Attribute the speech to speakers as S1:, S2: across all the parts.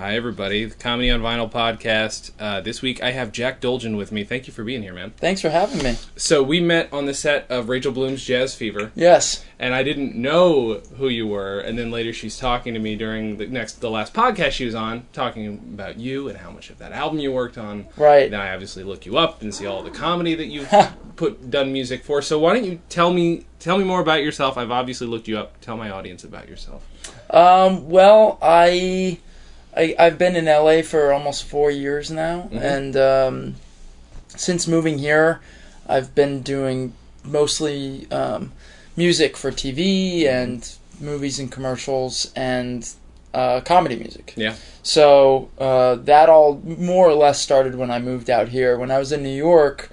S1: Hi, everybody. The Comedy on Vinyl podcast. Uh, this week I have Jack Dolgen with me. Thank you for being here, man.
S2: Thanks for having me.
S1: So, we met on the set of Rachel Bloom's Jazz Fever,
S2: Yes.
S1: and I didn't know who you were. And then later she's talking to me during the next, the last podcast she was on, talking about you and how much of that album you worked on.
S2: Right.
S1: Now I obviously look you up and see all the comedy that you've put done music for. So why don't you tell me tell me more about yourself? I've obviously looked you up. Tell my audience about yourself.
S2: Um, well, I, I I've been in LA for almost four years now,
S1: Mhm.
S2: and um, since moving here, I've been doing mostly um, music for TV and movies and commercials and uh, comedy music.
S1: Yeah.
S2: So uh, that all more or less started when I moved out here. When I was in New York,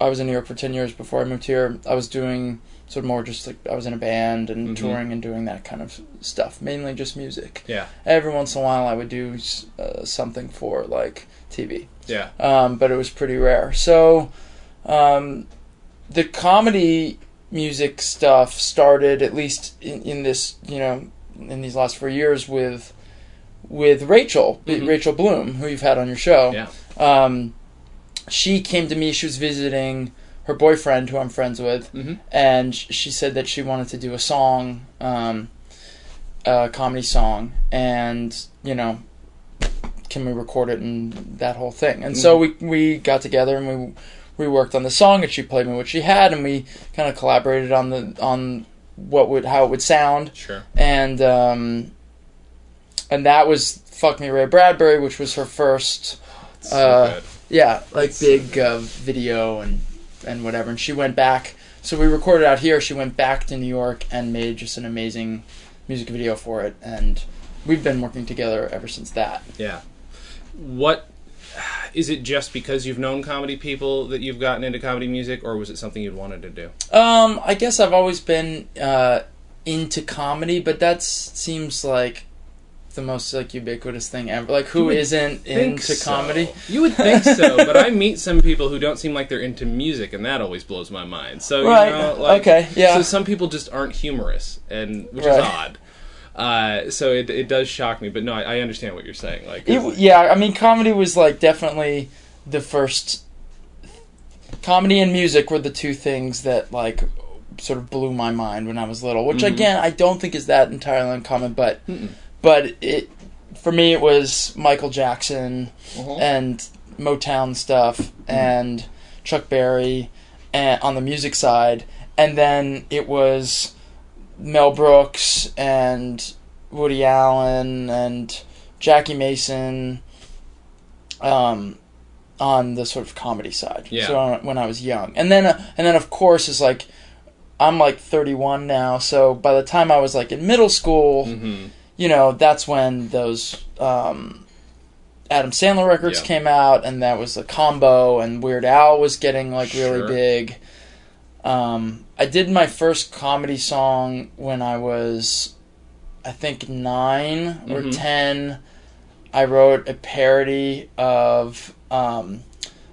S2: I was in New York for ten years before I moved here. I was doing sort of more just like I was in a band and
S1: Mhm.
S2: touring and doing that kind of stuff, mainly just music.
S1: Yeah.
S2: Every once in a while, I would do uh, something for like TV,
S1: Yeah.
S2: um, but it was pretty rare. So um, the comedy music stuff started at least in, in this you know in these last four years with with Rachel
S1: Mhm.
S2: Rachel Bloom who you've had on your show.
S1: Yeah.
S2: Um, she came to me. She was visiting her boyfriend, who I'm friends with,
S1: hmm
S2: and she said that she wanted to do a song, um, a comedy song, and you know, can we record it and that whole thing. And so we we got together and we we worked on the song, and she played me what she had, and we kind of collaborated on the on what would how it would sound,
S1: Sure.
S2: and um, and that was "Fuck Me Ray Bradbury," which was her first.
S1: So
S2: Uh. Yeah, like
S1: That's
S2: big
S1: so
S2: uh, video and and whatever. And she went back. So we recorded out here. She went back to New York and made just an amazing music video for it. And we've been working together ever since that.
S1: Yeah. What is it? Just because you've known comedy people that you've gotten into comedy music, or was it something you'd wanted to do?
S2: Um, I guess I've always been uh, into comedy, but that seems like the most like ubiquitous thing ever. Like who isn't into
S1: so.
S2: comedy?
S1: You would think so, but I meet some people who don't seem like they're into music, and that always blows my mind. So
S2: Right.
S1: you know, like,
S2: okay. Yeah.
S1: So some people just aren't humorous, and which
S2: Right.
S1: is odd. Uh, so it it does shock me, but no, I, I understand what you're saying. Like,
S2: It, yeah, I mean, comedy was like definitely the first. Comedy and music were the two things that like sort of blew my mind when I was little. Which
S1: Mhm.
S2: again, I don't think is that entirely uncommon, but
S1: Mm-mm.
S2: But it for me it was Michael Jackson
S1: Uh-huh.
S2: and Motown stuff and Chuck Berry and on the music side, and then it was Mel Brooks and Woody Allen and Jackie Mason um, on the sort of comedy side.
S1: Yeah.
S2: So uh, when I was young, and then uh, and then of course is like I'm like 31 now, so by the time I was like in middle school,
S1: Mhm.
S2: You know, that's when those um, Adam Sandler records
S1: Yeah.
S2: came out, and that was a combo, and Weird Al was getting like really
S1: Sure.
S2: big. Um, I did my first comedy song when I was, I think, 9 or
S1: Mhm.
S2: ten. I wrote a parody of um,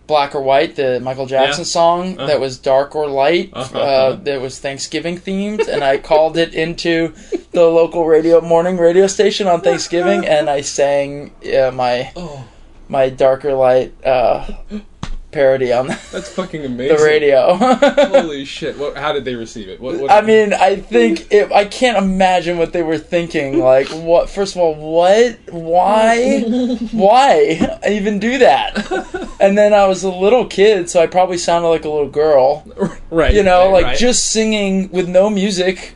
S2: Black or White, the Michael Jackson
S1: Yeah.
S2: song
S1: Uh-huh.
S2: that was dark or light,
S1: Uh-huh.
S2: uh, that was Thanksgiving themed, and I called it into the local radio morning radio station on Thanksgiving, and I sang uh, my
S1: Oh,
S2: my darker light uh, parody on the
S1: that's fucking amazing.
S2: The radio.
S1: Holy shit! What, how did they receive it? What, what,
S2: I mean, I think it, I can't imagine what they were thinking. Like, what? First of all, what? Why? Why even do that? And then I was a little kid, so I probably sounded like a little girl.
S1: right?
S2: You know,
S1: right,
S2: like
S1: right.
S2: just singing with no music,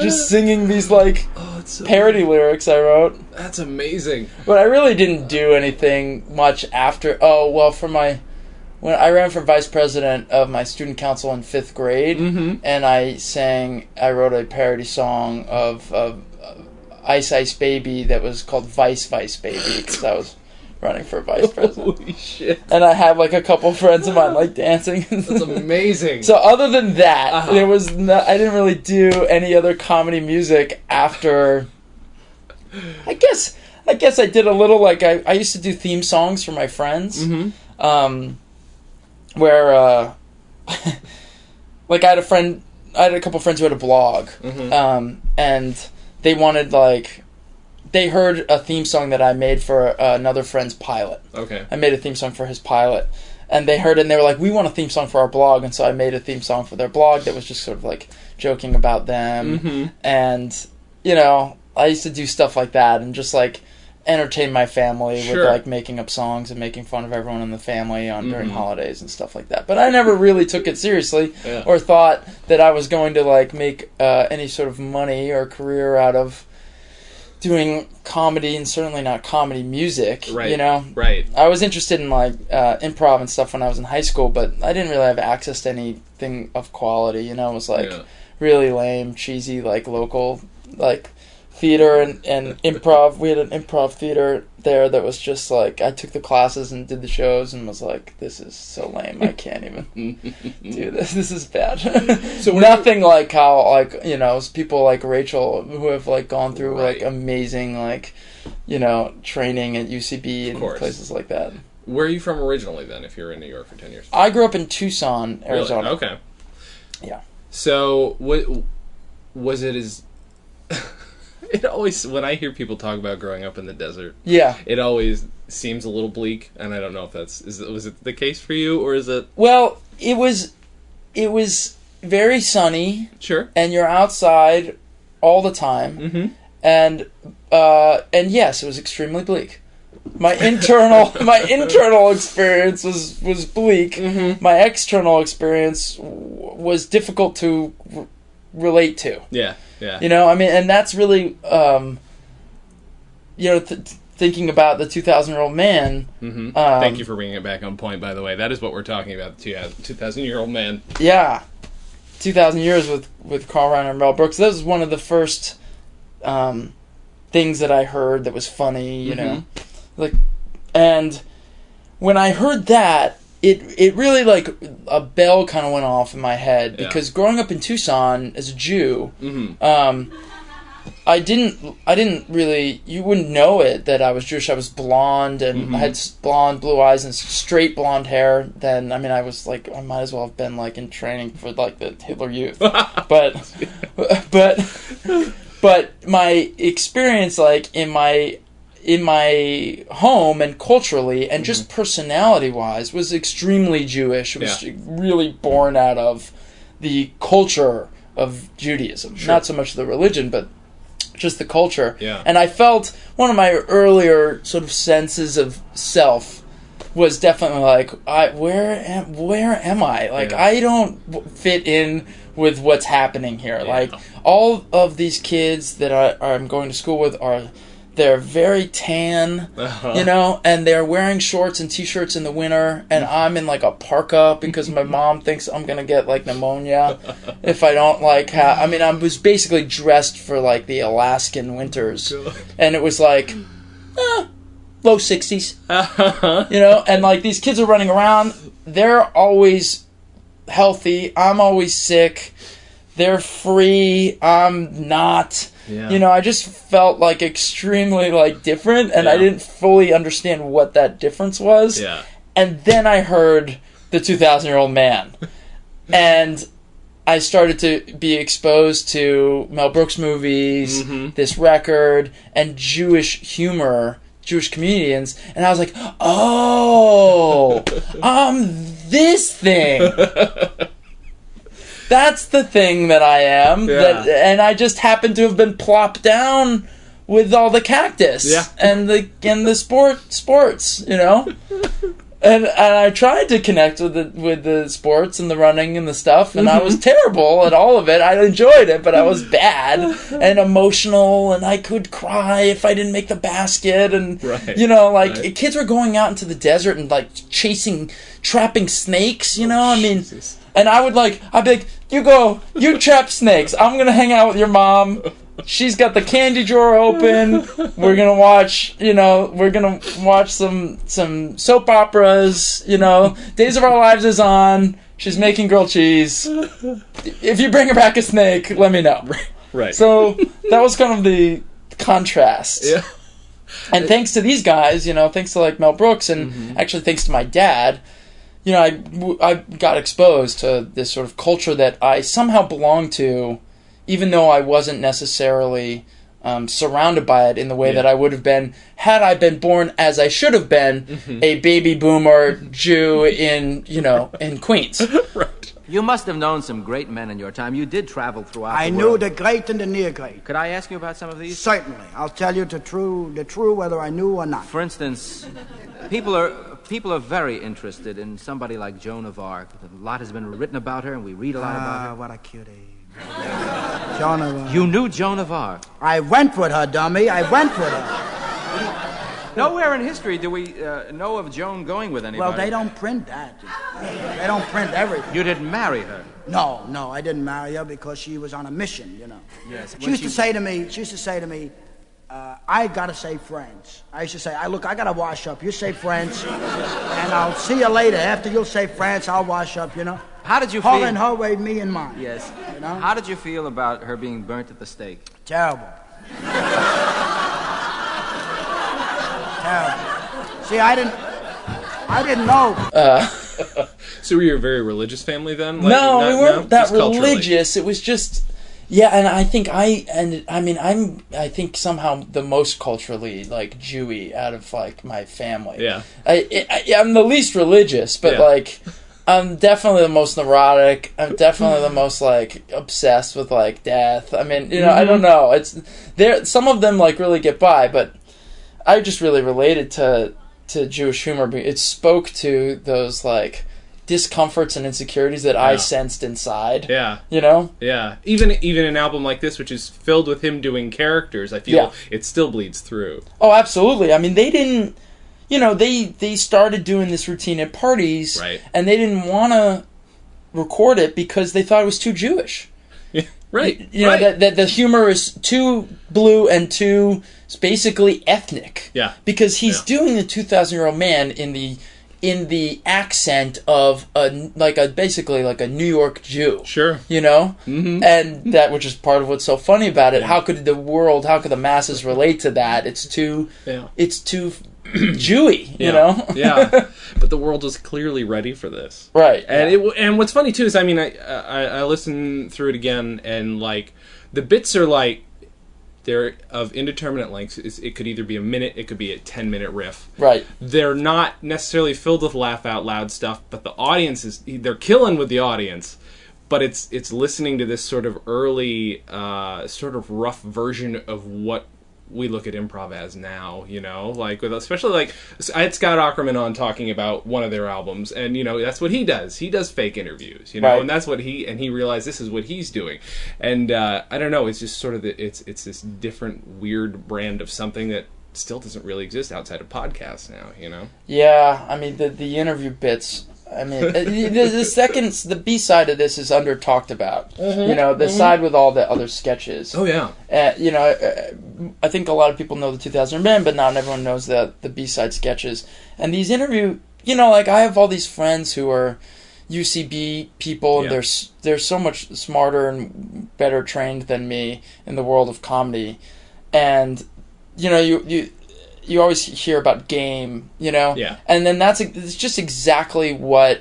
S2: just singing these like
S1: oh, so,
S2: parody lyrics I wrote.
S1: That's amazing.
S2: But I really didn't do anything much after. Oh well, for my when I ran for vice president of my student council in fifth grade,
S1: Mm-hmm.
S2: and I sang. I wrote a parody song of, of, of Ice Ice Baby that was called Vice Vice Baby because I was running for vice president.
S1: Holy shit!
S2: And I have like a couple friends of mine like dancing.
S1: That's amazing.
S2: So other than that,
S1: Uh-huh.
S2: there was no, I didn't really do any other comedy music after. I guess I guess I did a little like I, I used to do theme songs for my friends,
S1: mm-hmm.
S2: um, where uh, like I had a friend, I had a couple friends who had a blog,
S1: Mm-hmm.
S2: um, and they wanted like they heard a theme song that I made for uh, another friend's pilot.
S1: Okay.
S2: I made a theme song for his pilot, and they heard it and they were like, "We want a theme song for our blog," and so I made a theme song for their blog that was just sort of like joking about them,
S1: Mhm.
S2: and you know, I used to do stuff like that and just like entertain my family
S1: Sure.
S2: with like making up songs and making fun of everyone in the family on during
S1: Mhm.
S2: holidays and stuff like that. But I never really took it seriously
S1: Yeah.
S2: or thought that I was going to like make uh, any sort of money or career out of doing comedy and certainly not comedy music.
S1: Right.
S2: You know,
S1: Right.
S2: I was interested in like uh, improv and stuff when I was in high school, but I didn't really have access to anything of quality. You know, it was like
S1: Yeah.
S2: really lame, cheesy, like local like theater and, and improv. We had an improv theater there that was just like I took the classes and did the shows and was like, this is so lame. I can't even do this. This is bad.
S1: So
S2: nothing like how like you know people like Rachel who have like gone through like amazing like you know training at UCB and places like that.
S1: Where are you from originally then? If you're in New York for ten years.
S2: I grew up in Tucson,
S1: Really?
S2: Arizona.
S1: Okay.
S2: Yeah.
S1: So what was it? As it always when I hear people talk about growing up in the desert,
S2: Yeah.
S1: it always seems a little bleak, and I don't know if that's is was it the case for you or is it
S2: Well, it was it was very sunny
S1: sure?
S2: and you're outside all the time
S1: Mm-hmm.
S2: and uh and yes, it was extremely bleak. My internal my internal experience was was bleak.
S1: Mm-hmm.
S2: My external experience w- was difficult to r- relate to.
S1: Yeah. Yeah.
S2: You know, I mean, and that's really, um, you know, th- thinking about the 2,000 year old man.
S1: Mm-hmm.
S2: Um,
S1: Thank you for bringing it back on point. By the way, that is what we're talking about. The two thousand year old man.
S2: Yeah. 2,000 years with, with Carl Reiner and Mel Brooks. That was one of the first um, things that I heard that was funny, you know. Like, and when I heard that, it it really like a bell kind of went off in my head
S1: Yeah.
S2: because growing up in Tucson as a Jew,
S1: Mm-hmm.
S2: um, I didn't I didn't really you wouldn't know it that I was Jewish. I was blonde and
S1: Mhm.
S2: I had blonde blue eyes and straight blonde hair. Then I mean I was like I might as well have been like in training for like the Hitler Youth. but but but my experience like in my in my home and culturally and just mm-hmm. personality wise was extremely Jewish. It was really born out of the culture of Judaism,
S1: Sure.
S2: not so much the religion, but just the culture.
S1: Yeah.
S2: And I felt one of my earlier sort of senses of self was definitely like, I where am where am I? Like
S1: Yeah.
S2: I don't fit in with what's happening here.
S1: Yeah.
S2: Like all of these kids that I, I'm going to school with are they're very tan,
S1: Uh-huh.
S2: you know, and they're wearing shorts and t-shirts in the winter, and I'm in like a parka because my mom thinks I'm gonna get like pneumonia if I don't like. Ha- I mean, I was basically dressed for like the Alaskan winters, and it was like eh, low sixties,
S1: Uh-huh.
S2: you know, and like these kids are running around. They're always healthy. I'm always sick. They're free. I'm not.
S1: Yeah.
S2: You know, I just felt like extremely like different, and I didn't fully understand what that difference was.
S1: Yeah.
S2: And then I heard the 2,000 year old man, and I started to be exposed to Mel Brooks movies,
S1: Mhm.
S2: this record, and Jewish humor, Jewish comedians, and I was like, oh, I'm this thing. That's the thing that I am.
S1: Yeah.
S2: That, and I just happen to have been plopped down with all the cactus
S1: Yeah.
S2: and the and the sport sports, you know. And, and I tried to connect with the with the sports and the running and the stuff, and I
S1: Mm-hmm.
S2: was terrible at all of it. I enjoyed it, but I was bad and emotional, and I could cry if I didn't make the basket, and
S1: Right.
S2: you know, like
S1: Right.
S2: kids were going out into the desert and like chasing, trapping snakes. You know, I mean,
S1: Jesus.
S2: and I would like, I'd be like, you go, you trap snakes. I'm gonna hang out with your mom. She's got the candy drawer open. We're gonna watch, you know, we're gonna watch some some soap operas. You know, Days of Our Lives is on. She's making grilled cheese. If you bring her back a snake, let me know.
S1: Right.
S2: So that was kind of the contrast.
S1: yeah.
S2: And thanks to these guys, you know, thanks to like Mel Brooks, and
S1: Mm-hmm.
S2: actually thanks to my dad, you know, I, I got exposed to this sort of culture that I somehow belonged to, even though I wasn't necessarily um, surrounded by it in the way
S1: Yeah.
S2: that I would have been had I been born as I should have been,
S1: Mm-hmm.
S2: a baby boomer Jew in you know in Queens.
S1: right.
S3: You must have known some great men in your time. You did travel throughout
S4: I
S3: the
S4: knew
S3: world.
S4: the great and the near great.
S3: Could I ask you about some of these?
S4: Certainly. I'll tell you the true, the true whether I knew or not.
S3: For instance, people are people are very interested in somebody like Joan of Arc. A lot has been written about her, and we read a lot about
S4: Ah,
S3: her.
S4: what a cutie. Joan of Arc.
S3: You knew Joan of Arc.
S4: I went with her, dummy. I went with her.
S3: Nowhere in history do we uh, know of Joan going with anybody.
S4: Well, they don't print that. They don't print everything.
S3: You didn't marry her.
S4: No, no, I didn't marry her because she was on a mission, you know.
S3: Yes,
S4: She used
S3: she-
S4: to say to me, she used to say to me, uh, I gotta say friends. I used to say, I look, I gotta wash up. You say friends, and I'll see you later. After you'll say France, I'll wash up, you know.
S3: How did you
S4: Her
S3: feel?
S4: in her way, me and mine.
S3: Yes.
S4: You know?
S3: How did you feel about her being burnt at the stake?
S4: Terrible. Terrible. See, I didn't, I didn't know.
S1: So were you a very religious family then? Like,
S2: no,
S1: not-
S2: we weren't
S1: no?
S2: that
S1: Just culturally?
S2: religious. It was just, yeah, and I think I and I mean I'm I think somehow the most culturally like Jewy out of like my family.
S1: Yeah.
S2: I, I I'm the least religious, but
S1: Yeah.
S2: like I'm definitely the most neurotic. I'm definitely the most like obsessed with like death. I mean, you know, I
S1: Mm-hmm.
S2: don't know. It's there. Some of them like really get by, but I just really related to to Jewish humor. It spoke to those like discomforts and insecurities that I
S1: Yeah.
S2: sensed inside.
S1: Yeah.
S2: You know?
S1: Yeah, even even an album like this, which is filled with him doing characters, I feel
S2: Yeah.
S1: it still bleeds through.
S2: Oh, absolutely. I mean, they didn't. You know, they they started doing this routine at parties,
S1: Right.
S2: and they didn't want to record it because they thought it was too Jewish.
S1: right.
S2: You know
S1: right.
S2: that, that the humor is too blue and too basically ethnic.
S1: Yeah.
S2: Because he's
S1: Yeah.
S2: doing the two thousand year old man in the in the accent of a like a basically like a New York Jew.
S1: Sure.
S2: You know, mm-hmm. and that which is part of what's so funny about it. How could the world, how could the masses relate to that? It's too,
S1: Yeah.
S2: it's too Jewy. You
S1: Yeah.
S2: know,
S1: yeah. But the world was clearly ready for this.
S2: right?
S1: And
S2: yeah.
S1: it and what's funny too is I mean I I, I listened through it again and like the bits are like they're of indeterminate lengths. It's, it could either be a minute, it could be a ten minute riff.
S2: right.
S1: They're not necessarily filled with laugh out loud stuff, but the audience is they're killing with the audience. But it's it's listening to this sort of early, uh, sort of rough version of what we look at improv as now, you know, like with especially like I had Scott Aukerman on talking about one of their albums, and you know that's what he does. He does fake interviews, you know,
S2: Right.
S1: and that's what he and he realized this is what he's doing, and uh, I don't know, it's just sort of the, it's it's this different weird brand of something that still doesn't really exist outside of podcasts now, you know.
S2: Yeah, I mean the the interview bits. I mean uh, the, the second the B side of this is under talked about. You know the side with all the other sketches.
S1: Oh yeah,
S2: Uh, you know, uh, I think a lot of people know the 2000 Men, but not everyone knows the the B side sketches. And these interview, you know, like I have all these friends who are UCB people, and
S1: Yeah.
S2: they're they're so much smarter and better trained than me in the world of comedy. And you know, you you you always hear about game, you know,
S1: Yeah.
S2: and then that's it's just exactly what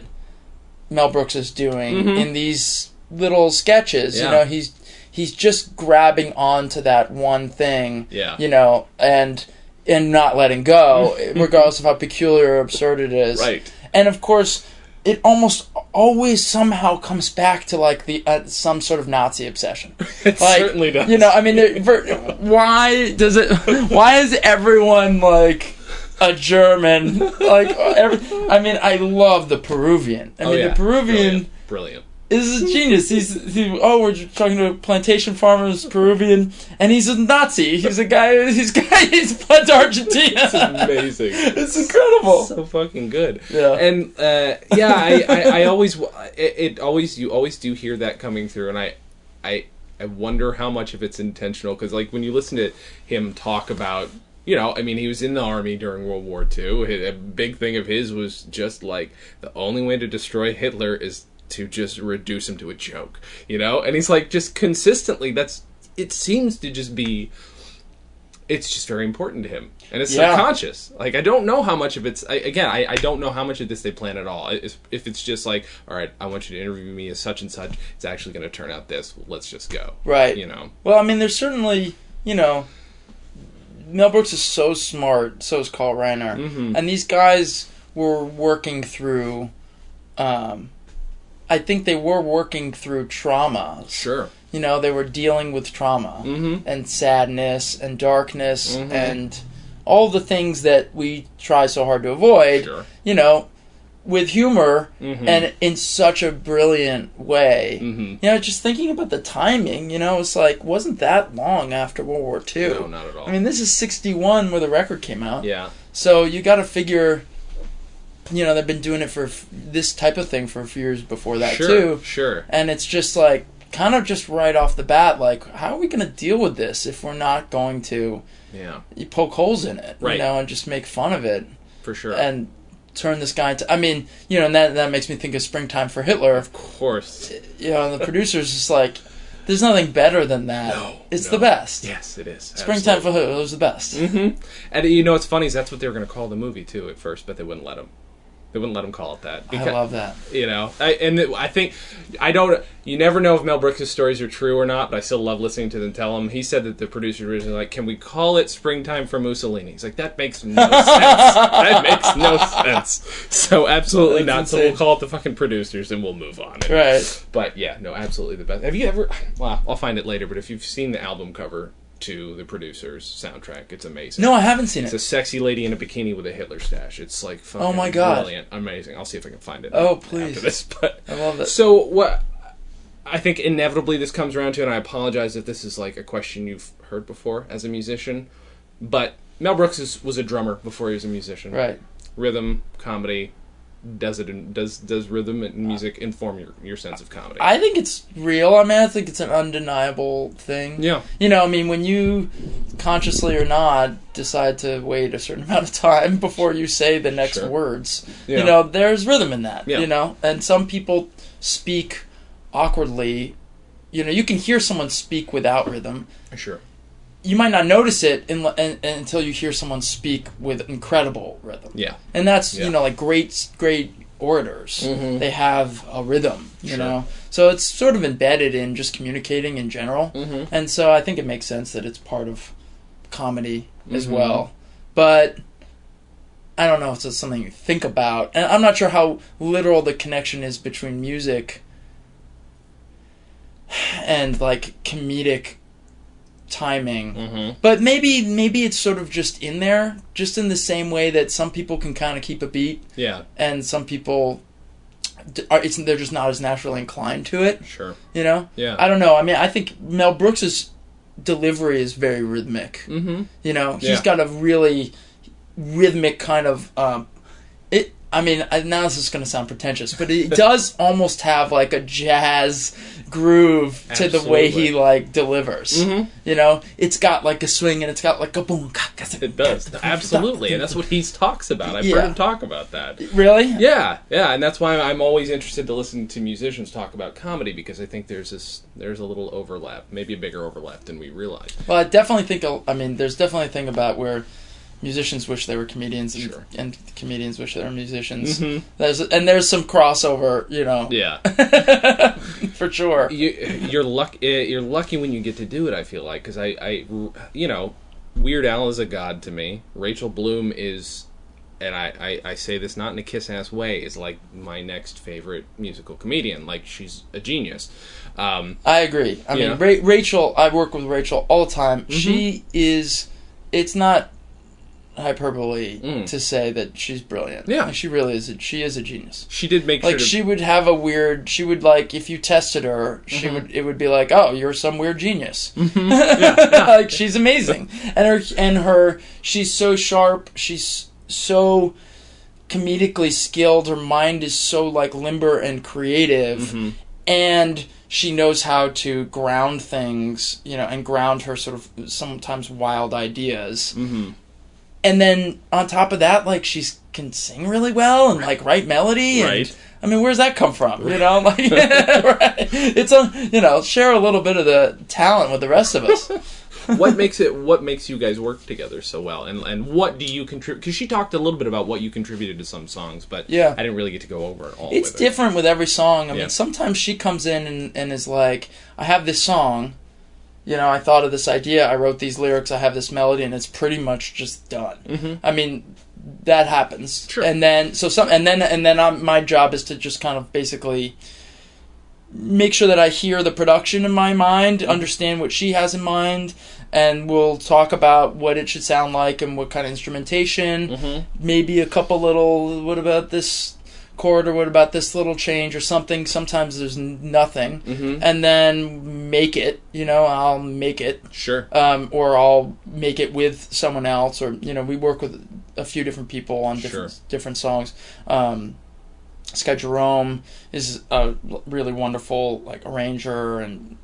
S2: Mel Brooks is doing
S1: Mhm.
S2: in these little sketches. You know, he's he's just grabbing onto that one thing.
S1: Yeah.
S2: You know, and and not letting go, regardless of how peculiar or absurd it is.
S1: Right.
S2: And of course, it almost always somehow comes back to like the uh, some sort of Nazi obsession.
S1: It
S2: Like,
S1: certainly does.
S2: You know, I mean, for, why does it? Why is everyone like a German? Like, every, I mean, I love the Peruvian. I
S1: Oh,
S2: mean,
S1: yeah.
S2: the Peruvian
S1: brilliant. brilliant.
S2: Is a genius. He's he, oh, we're talking to plantation farmers, Peruvian, and he's a Nazi. He's a guy. He's guy. He's fled to Argentina.
S1: It's amazing.
S2: it's incredible.
S1: so fucking good.
S2: Yeah.
S1: And uh, yeah, I, I, I always it, it always you always do hear that coming through, and I I I wonder how much of it's intentional because like when you listen to him talk about. You know, I mean, he was in the army during World War II. A big thing of his was just like the only way to destroy Hitler is to just reduce him to a joke. You know, and he's like just consistently. That's it seems to just be it's just very important to him and it's
S2: Yeah.
S1: subconscious like i don't know how much of it's I, again I, I don't know how much of this they plan at all if, if it's just like all right i want you to interview me as such and such it's actually going to turn out this let's just go
S2: Right.
S1: you know
S2: Well, I mean, there's certainly you know, Mel Brooks is so smart, so is Carl Reiner,
S1: Mhm.
S2: and these guys were working through. Um, I think they were working through trauma.
S1: Sure.
S2: You know, they were dealing with trauma
S1: Mhm.
S2: and sadness and darkness
S1: Mhm.
S2: and all the things that we try so hard to avoid.
S1: Sure.
S2: You know, with humor
S1: Mhm.
S2: and in such a brilliant way.
S1: Mhm.
S2: You know, just thinking about the timing, you know, it's like wasn't that long after World War II.
S1: No, not at all.
S2: I mean, this is 61 where the record came out.
S1: yeah.
S2: So you got to figure you know, they've been doing it for f- this type of thing for a few years before that
S1: Sure.
S2: too.
S1: Sure.
S2: And it's just like kind of just right off the bat like how are we going to deal with this if we're not going to
S1: Yeah.
S2: poke holes in it,
S1: Right.
S2: you know, and just make fun of it
S1: For sure.
S2: and turn this guy into I mean, you know, and that that makes me think of Springtime for Hitler.
S1: of course.
S2: You know, and the producer's just like there's nothing better than that.
S1: No,
S2: it's
S1: no.
S2: the best.
S1: Yes, it is.
S2: Springtime for Hitler was the best.
S1: hmm And you know what's funny is that's what they were going to call the movie too at first, but they wouldn't let him. They wouldn't let him call it that.
S2: Because, I love that.
S1: you know I, and i think i don't you never know if mel brooks' stories are true or not but i still love listening to them tell him. He said that the producer originally like can we call it springtime for mussolini? He's like that makes no sense. That makes no sense. So absolutely
S2: That's
S1: not. So we'll call it the fucking producers and we'll move on. And-
S2: Right.
S1: but yeah no absolutely the best. Have you ever well i'll find it later but if you've seen the album cover to the producers soundtrack it's amazing
S2: No, I haven't seen
S1: it's
S2: it.
S1: It's a sexy lady in a bikini with a Hitler stash. It's like oh fucking
S2: Oh my God.
S1: brilliant, amazing. I'll see if I can find it.
S2: Oh,
S1: after
S2: please.
S1: this, but
S2: I love it.
S1: so what? I think inevitably this comes around to, and I apologize if this is like a question you've heard before as a musician, but Mel Brooks is, was a drummer before he was a musician.
S2: Right.
S1: Rhythm, comedy. Does it? Does does rhythm and music inform your, your sense of comedy?
S2: I think it's real. I mean, I think it's an undeniable thing.
S1: yeah.
S2: You know, I mean, when you consciously or not decide to wait a certain amount of time before you say the next
S1: Sure.
S2: words,
S1: Yeah.
S2: you know, there's rhythm in that.
S1: Yeah.
S2: You know, and some people speak awkwardly. You know, you can hear someone speak without rhythm.
S1: Sure.
S2: You might not notice it in, in, until you hear someone speak with incredible rhythm.
S1: Yeah.
S2: and that's
S1: Yeah.
S2: you know like great great orators
S1: Mhm.
S2: they have a rhythm you
S1: Sure.
S2: know so it's sort of embedded in just communicating in general
S1: Mhm.
S2: and so i think it makes sense that it's part of comedy as
S1: Mhm.
S2: well but i don't know if it's something you think about and i'm not sure how literal the connection is between music and like comedic timing
S1: Mm-hmm.
S2: but maybe maybe it's sort of just in there, just in the same way that some people can kind of keep a beat,
S1: Yeah.
S2: and some people are it's they're just not as naturally inclined to it.
S1: Sure.
S2: You know,
S1: Yeah.
S2: I don't know. I mean, I think Mel Brooks's delivery is very rhythmic.
S1: Mm-hmm.
S2: You know, he's
S1: Yeah.
S2: got a really rhythmic kind of um. I mean, now this is going to sound pretentious, but it does almost have like a jazz groove to the way he like delivers.
S1: Mhm.
S2: You know, it's got like a swing and it's got like a boom.
S1: It does absolutely, and that's what he talks about. I've
S2: Yeah.
S1: heard him talk about that.
S2: Really?
S1: Yeah, yeah, and that's why I'm always interested to listen to musicians talk about comedy because I think there's this there's a little overlap, maybe a bigger overlap than we realize.
S2: Well, I definitely think. I mean, there's definitely a thing about where musicians wish they were comedians and,
S1: Sure.
S2: and comedians wish they were musicians.
S1: Mhm.
S2: There's and there's some crossover, you know.
S1: Yeah,
S2: for sure.
S1: you you're luck eh, you're lucky when you get to do it. I feel like because I I you know Weird Al is a god to me. Rachel Bloom is. And I, I, I say this not in a kiss ass way, is like my next favorite musical comedian. Like she's a genius. Um,
S2: I agree. I mean, Ra- Rachel. I work with Rachel all the time. She is. It's not hyperbole
S1: Mm.
S2: to say that she's brilliant.
S1: Yeah.
S2: She really is. A, she is a genius.
S1: she did make
S2: Like
S1: sure to,
S2: she would have a weird. She would like if you tested her, she
S1: Mhm.
S2: would. It would be like, oh, you're some weird genius.
S1: Mm-hmm.
S2: like she's amazing, and her and her. She's so sharp. She's so comedically skilled. Her mind is so like limber and creative,
S1: Mhm.
S2: and she knows how to ground things. You know, and ground her sort of sometimes wild ideas
S1: Mhm.
S2: And then on top of that, like she can sing really well and like write melody. And,
S1: Right.
S2: I mean, where's that come from? You know, like right. It's a you know share a little bit of the talent with the rest of us.
S1: what makes it what makes you guys work together so well and and what do you contribute because she talked a little bit about what you contributed to some songs but
S2: Yeah.
S1: i didn't really get to go over it all
S2: It's
S1: with
S2: different with every song. I
S1: Yeah.
S2: mean, sometimes she comes in and, and is like, "I have this song." You know, I thought of this idea, I wrote these lyrics, I have this melody, and it's pretty much just done.
S1: Mm-hmm.
S2: I mean, that happens.
S1: Sure.
S2: And then so some and then and then I'm, my job is to just kind of basically make sure that I hear the production in my mind, understand what she has in mind, and we'll talk about what it should sound like and what kind of instrumentation.
S1: Mm-hmm.
S2: Maybe a couple little. What about this chord or what about this little change or something? Sometimes there's nothing,
S1: Mhm.
S2: and then make it. You know, I'll make it
S1: Sure.
S2: um, or I'll make it with someone else, or you know, we work with a few different people on different
S1: Sure.
S2: different songs. Um, Sky Jerome is a really wonderful like arranger, and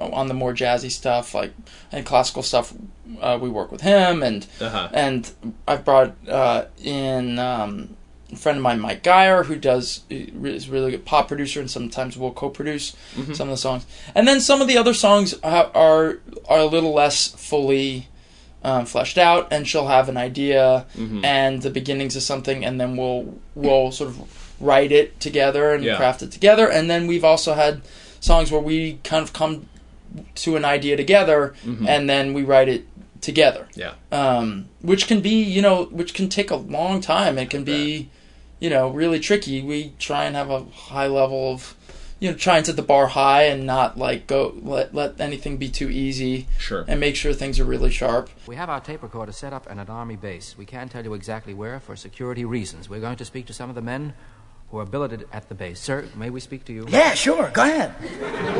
S2: on the more jazzy stuff, like and classical stuff, uh, we work with him, and
S1: Uh-huh.
S2: and I've brought uh, in um, a friend of mine, Mike Geyer, who does is a really good pop producer, and sometimes will co-produce some of the songs. And then some of the other songs are are a little less fully um, fleshed out, and she'll have an idea
S1: Mm-hmm.
S2: and the beginnings of something, and then we'll we'll sort of write it together and
S1: Yeah.
S2: craft it together. And then we've also had songs where we kind of come to an idea together, and then we write it together
S1: Yeah.
S2: um, which can be you know which can take a long time it can be you know really tricky we try and have a high level of you know try and set the bar high and not like go let let anything be too easy
S1: Sure.
S2: and make sure things are really sharp
S3: We have our tape recorder set up at an army base. We can't tell you exactly where for security reasons. We're going to speak to some of the men who are billeted at the base. Sir, may we speak to you?
S4: Yeah, sure. Go ahead.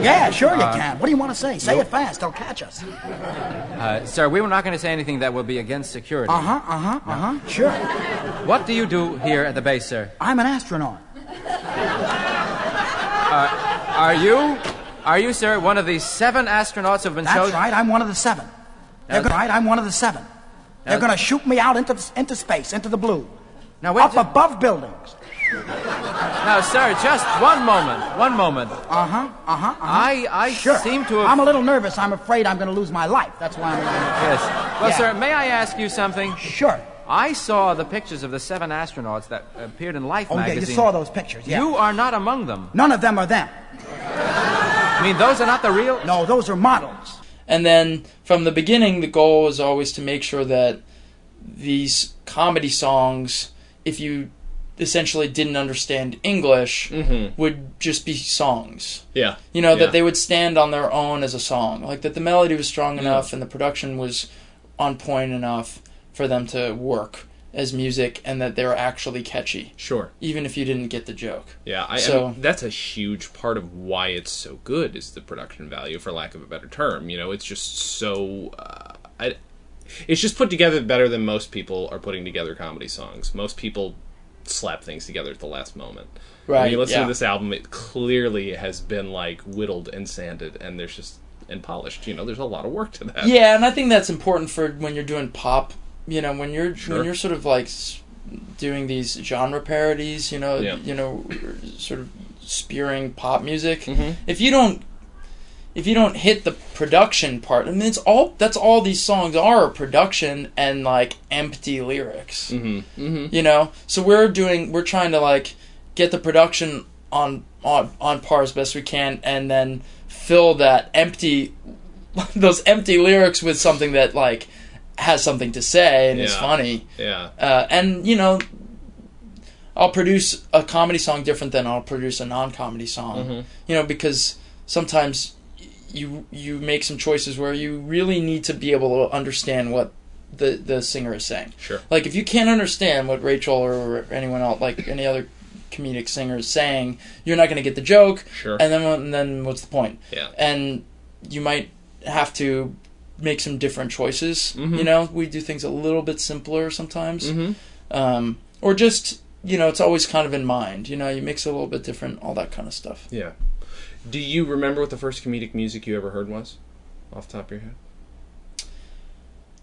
S4: Yeah, sure you can. What do you want to say? Say it fast. They'll catch us.
S3: Uh, sir, we were not going to say anything that will be against security.
S4: Uh huh. Uh huh. Uh huh. Sure.
S3: What do you do here at the base, sir?
S4: I'm an astronaut.
S3: Are you, are you, sir, one of the seven astronauts who've been
S4: That's
S3: chosen?
S4: right. I'm one of the seven. They're gonna, right. I'm one of the seven. They're going to shoot me out into into space, into the blue,
S3: Now,
S4: up above buildings.
S3: Now, sir, just one moment. One moment.
S4: Uh huh. Uh huh.
S3: I, I
S4: Sure.
S3: seem to have.
S4: I'm a little nervous. I'm afraid I'm going to lose my life. That's why I'm.
S3: Yes. Well,
S4: Yeah.
S3: sir, may I ask you something?
S4: Sure.
S3: I saw the pictures of the seven astronauts that appeared in Life
S4: Oh yeah,
S3: magazine.
S4: you saw those pictures. Yeah.
S3: You are not among them.
S4: None of them are them.
S3: I mean, those are not the real.
S4: No, those are models.
S2: and then from the beginning the goal was always to make sure that these comedy songs if you essentially didn't understand english would just be songs
S1: Yeah.
S2: you know
S1: Yeah.
S2: that they would stand on their own as a song like that the melody was strong enough and the production was on point enough for them to work as music and that they were actually catchy
S1: Sure.
S2: even if you didn't get the joke
S1: Yeah, I,
S2: So-
S1: and that's a huge part of why it's so good is the production value, for lack of a better term. You know, it's just so. Uh, I, it's just put together better than most people are putting together comedy songs. Most people slap things together at the last moment. When
S2: Right,
S1: you listen
S2: yeah.
S1: to this album, it clearly has been like whittled and sanded, and there's just and polished. You know, there's a lot of work to that.
S2: Yeah, and I think that's important for when you're doing pop. You know, when you're
S1: Sure.
S2: when you're sort of like doing these genre parodies. You know,
S1: Yeah.
S2: you know, sort of spearing pop music.
S1: Mhm.
S2: If you don't, if you don't hit the production part, I mean, it's all that's all these songs are production and like empty lyrics.
S1: hmm hmm
S2: You know, so we're doing we're trying to like get the production on on on par as best we can, and then fill that empty those empty lyrics with something that like has something to say and is funny.
S1: Yeah.
S2: Uh, and you know, I'll produce a comedy song different than I'll produce a non-comedy song.
S1: Mhm.
S2: You know, because sometimes you you make some choices where you really need to be able to understand what the the singer is saying.
S1: Sure.
S2: Like if you can't understand what Rachel or anyone else, like any other comedic singer is saying, you're not going to get the joke.
S1: Sure.
S2: And then and then what's the point?
S1: Yeah.
S2: And you might have to make some different choices.
S1: Mhm.
S2: You know, we do things a little bit simpler sometimes,
S1: hmm
S2: um, or just you know, it's always kind of in mind. You know, you mix it a little bit different, all that kind of stuff.
S1: Yeah. Do you remember what the first comedic music you ever heard was? Off the top of your head?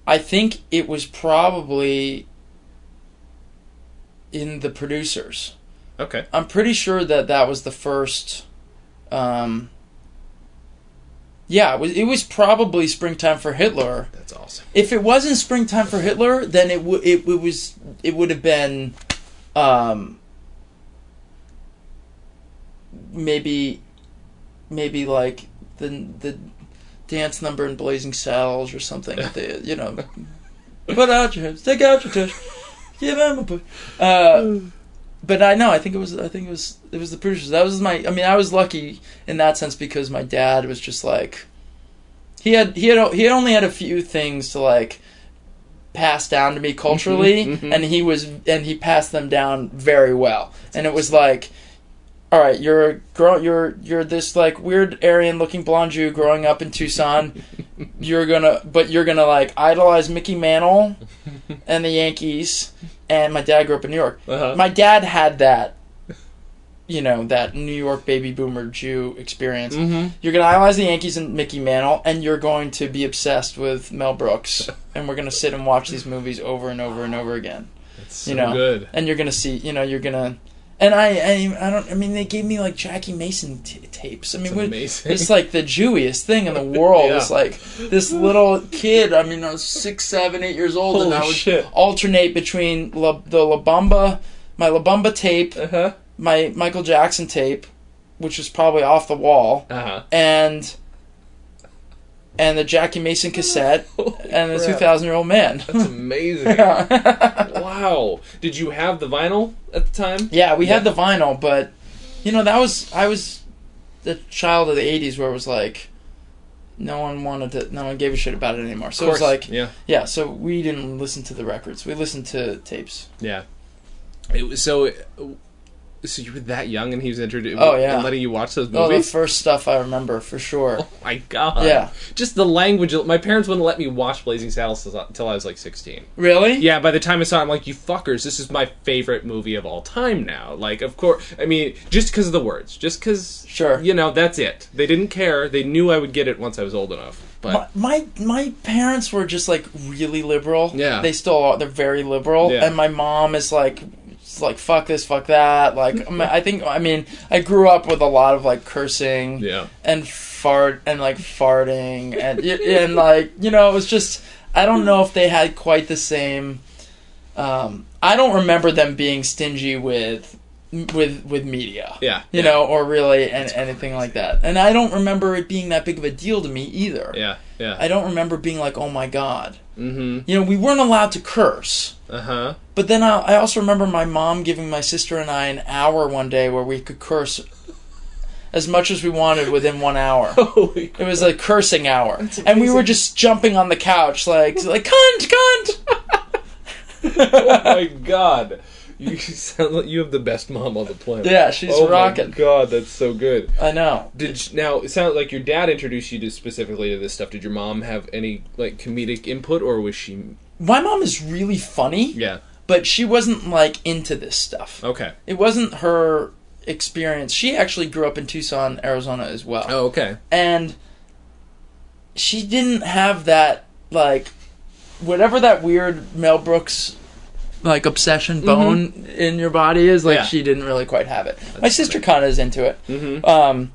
S2: I think it was probably in the producers.
S1: Okay.
S2: I'm pretty sure that that was the first. Um, yeah, it was, it was probably Springtime for Hitler.
S1: That's awesome.
S2: If it wasn't Springtime for Hitler, then it would it, it was it would have been, um, maybe, maybe like the the dance number in Blazing Saddles or something. They, you know, put out your hands, take out your tush, give him a push. Uh, but I know. I think it was. I think it was. It was the producers. That was my. I mean, I was lucky in that sense because my dad was just like. He had. He had. He had only had a few things to like pass down to me culturally,
S1: Mhm, mhm.
S2: and he was. And he passed them down very well. and it was like. All right, you're a grow, you're you're this like weird Aryan looking blonde Jew growing up in Tucson. you're gonna, but you're gonna like idolize Mickey Mantle and the Yankees. And my dad grew up in New York
S1: Uh-huh.
S2: my dad had that you know that new york baby boomer jew experience
S1: Mhm.
S2: you're going to idolize the yankees and mickey mantle and you're going to be obsessed with mel brooks and we're going to sit and watch these movies over and over and over again
S1: It's so
S2: you know
S1: good.
S2: and you're going to see you know you're to and I, I, I don't. I mean, they gave me like Jackie Mason t- tapes. I mean,
S1: It's
S2: it's like the Jewiest thing in the world.
S1: Yeah.
S2: It's like this little kid. I mean, I was six, seven, eight years old, and I would
S1: shit.
S2: alternate between La, the La Bamba, my La Bamba tape,
S1: Uh huh.
S2: my Michael Jackson tape, which was probably off the wall,
S1: Uh huh.
S2: and and the Jackie Mason cassette, and the two thousand year old man.
S1: That's amazing. wow. Did you have the vinyl at the time?
S2: yeah, we had the vinyl, but you know that was I was the child of the '80s where it was like. No one wanted to. No one gave a shit about it anymore. So it was like,
S1: yeah,
S2: yeah. So we didn't listen to the records. We listened to tapes.
S1: yeah. It was so. So you were that young, and he was introduced.
S2: Oh, yeah.
S1: and letting you watch those movies.
S2: Oh, the first stuff I remember for sure.
S1: Oh my god.
S2: Yeah.
S1: Just the language. My parents wouldn't let me watch Blazing Saddles until I was like sixteen.
S2: Really?
S1: Yeah, by the time I saw it, I'm like, you fuckers, this is my favorite movie of all time now. Like, of course, I mean, just because of the words. Just because,
S2: Sure.
S1: you know, that's it. They didn't care. They knew I would get it once I was old enough. But,
S2: my, my my parents were just like really liberal.
S1: Yeah.
S2: They still are. They're very liberal.
S1: Yeah.
S2: And my mom is like, it's like fuck this, fuck that. Like I I think I mean I grew up with a lot of like cursing
S1: yeah.
S2: and fart and like farting and and like you know it was just I don't know if they had quite the same. Um, I don't remember them being stingy with with with media.
S1: Yeah.
S2: You
S1: yeah.
S2: know, or really and anything like that. And I don't remember it being that big of a deal to me either.
S1: Yeah. Yeah.
S2: I don't remember being like, "Oh my god."
S1: mm-hmm.
S2: You know, we weren't allowed to curse.
S1: Uh huh.
S2: But then I, I also remember my mom giving my sister and I an hour one day where we could curse as much as we wanted within one hour.
S1: Holy
S2: It was a cursing hour, and we were just jumping on the couch like like cunt, cunt.
S1: oh my god. You sound like you have the best mom on the planet.
S2: Yeah, she's
S1: oh
S2: rocking.
S1: my god, that's so good.
S2: I know.
S1: Did you- now it sounds like your dad introduced you to specifically to this stuff. Did your mom have any like comedic input, or was she?
S2: My mom is really funny,
S1: Yeah.
S2: but she wasn't like into this stuff.
S1: Okay.
S2: It wasn't her experience. She actually grew up in Tucson, Arizona as well.
S1: Oh, okay.
S2: and she didn't have that like whatever that weird Mel Brooks like obsession bone in your body is like
S1: Yeah.
S2: she didn't really quite have it. my sister kind of is into it,
S1: Mm-hmm.
S2: um,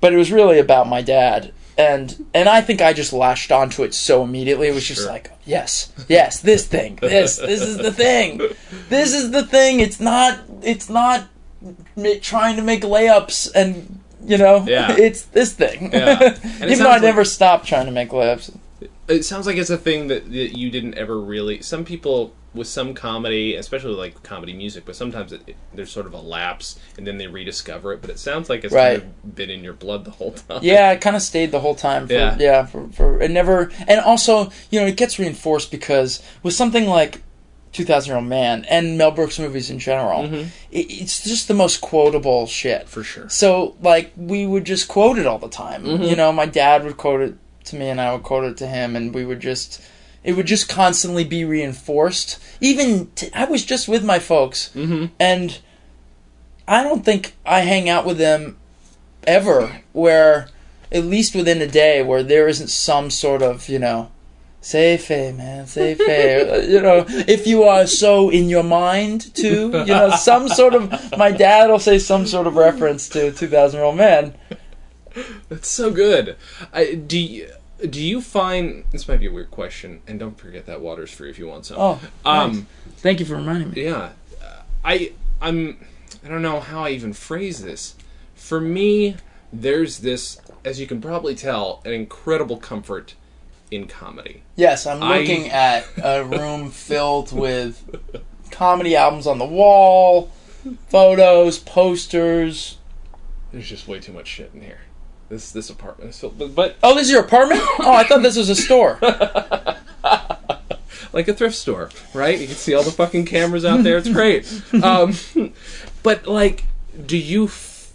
S2: but it was really about my dad. And and I think I just latched onto it so immediately. It was just like, yes, yes, this thing, this, this is the thing, this is the thing. It's not, it's not trying to make layups and you know,
S1: Yeah.
S2: it's this thing.
S1: Yeah.
S2: Even though I
S1: like-
S2: never stopped trying to make layups.
S1: It sounds like it's a thing that, that you didn't ever really. Some people with some comedy, especially like comedy music, but sometimes it, it, there's sort of a lapse and then they rediscover it. But it sounds like it's
S2: Right.
S1: kind of been in your blood the whole time.
S2: Yeah, it kind of stayed the whole time. For,
S1: Yeah.
S2: yeah, for, for it never, and also you know it gets reinforced because with something like 2000 Year Old Man and Mel Brooks movies in general, mm-hmm. it, it's just the most quotable shit.
S1: for sure.
S2: So like we would just quote it all the time. Mm-hmm. You know, my dad would quote it to me, and I would quote it to him, and we would just. It would just constantly be reinforced. Even t- I was just with my folks, mm-hmm. and I don't think I hang out with them ever where, at least within a day, where there isn't some sort of you know, say fe man, say fe. Uh, you know, if you are so in your mind too, you know, some sort of. My dad will say some sort of reference to Two Thousand Year Old Man.
S1: That's so good. I, do you, do you find this might be a weird question, and don't forget that water's free if you want some.
S2: Oh,
S1: um,
S2: Thank you for reminding me.
S1: yeah, I I'm I don't know how I even phrase this. For me, there's this, as you can probably tell, an incredible comfort in comedy.
S2: Yes, I'm
S1: I-
S2: looking at a room filled with comedy albums on the wall, photos, posters.
S1: There's just way too much shit in here. This this apartment filled, but, but
S2: Oh, this is your apartment? Oh, I thought this was a store.
S1: like a thrift store, right? You can see all the fucking cameras out there. It's great. Um, but like, do you? F-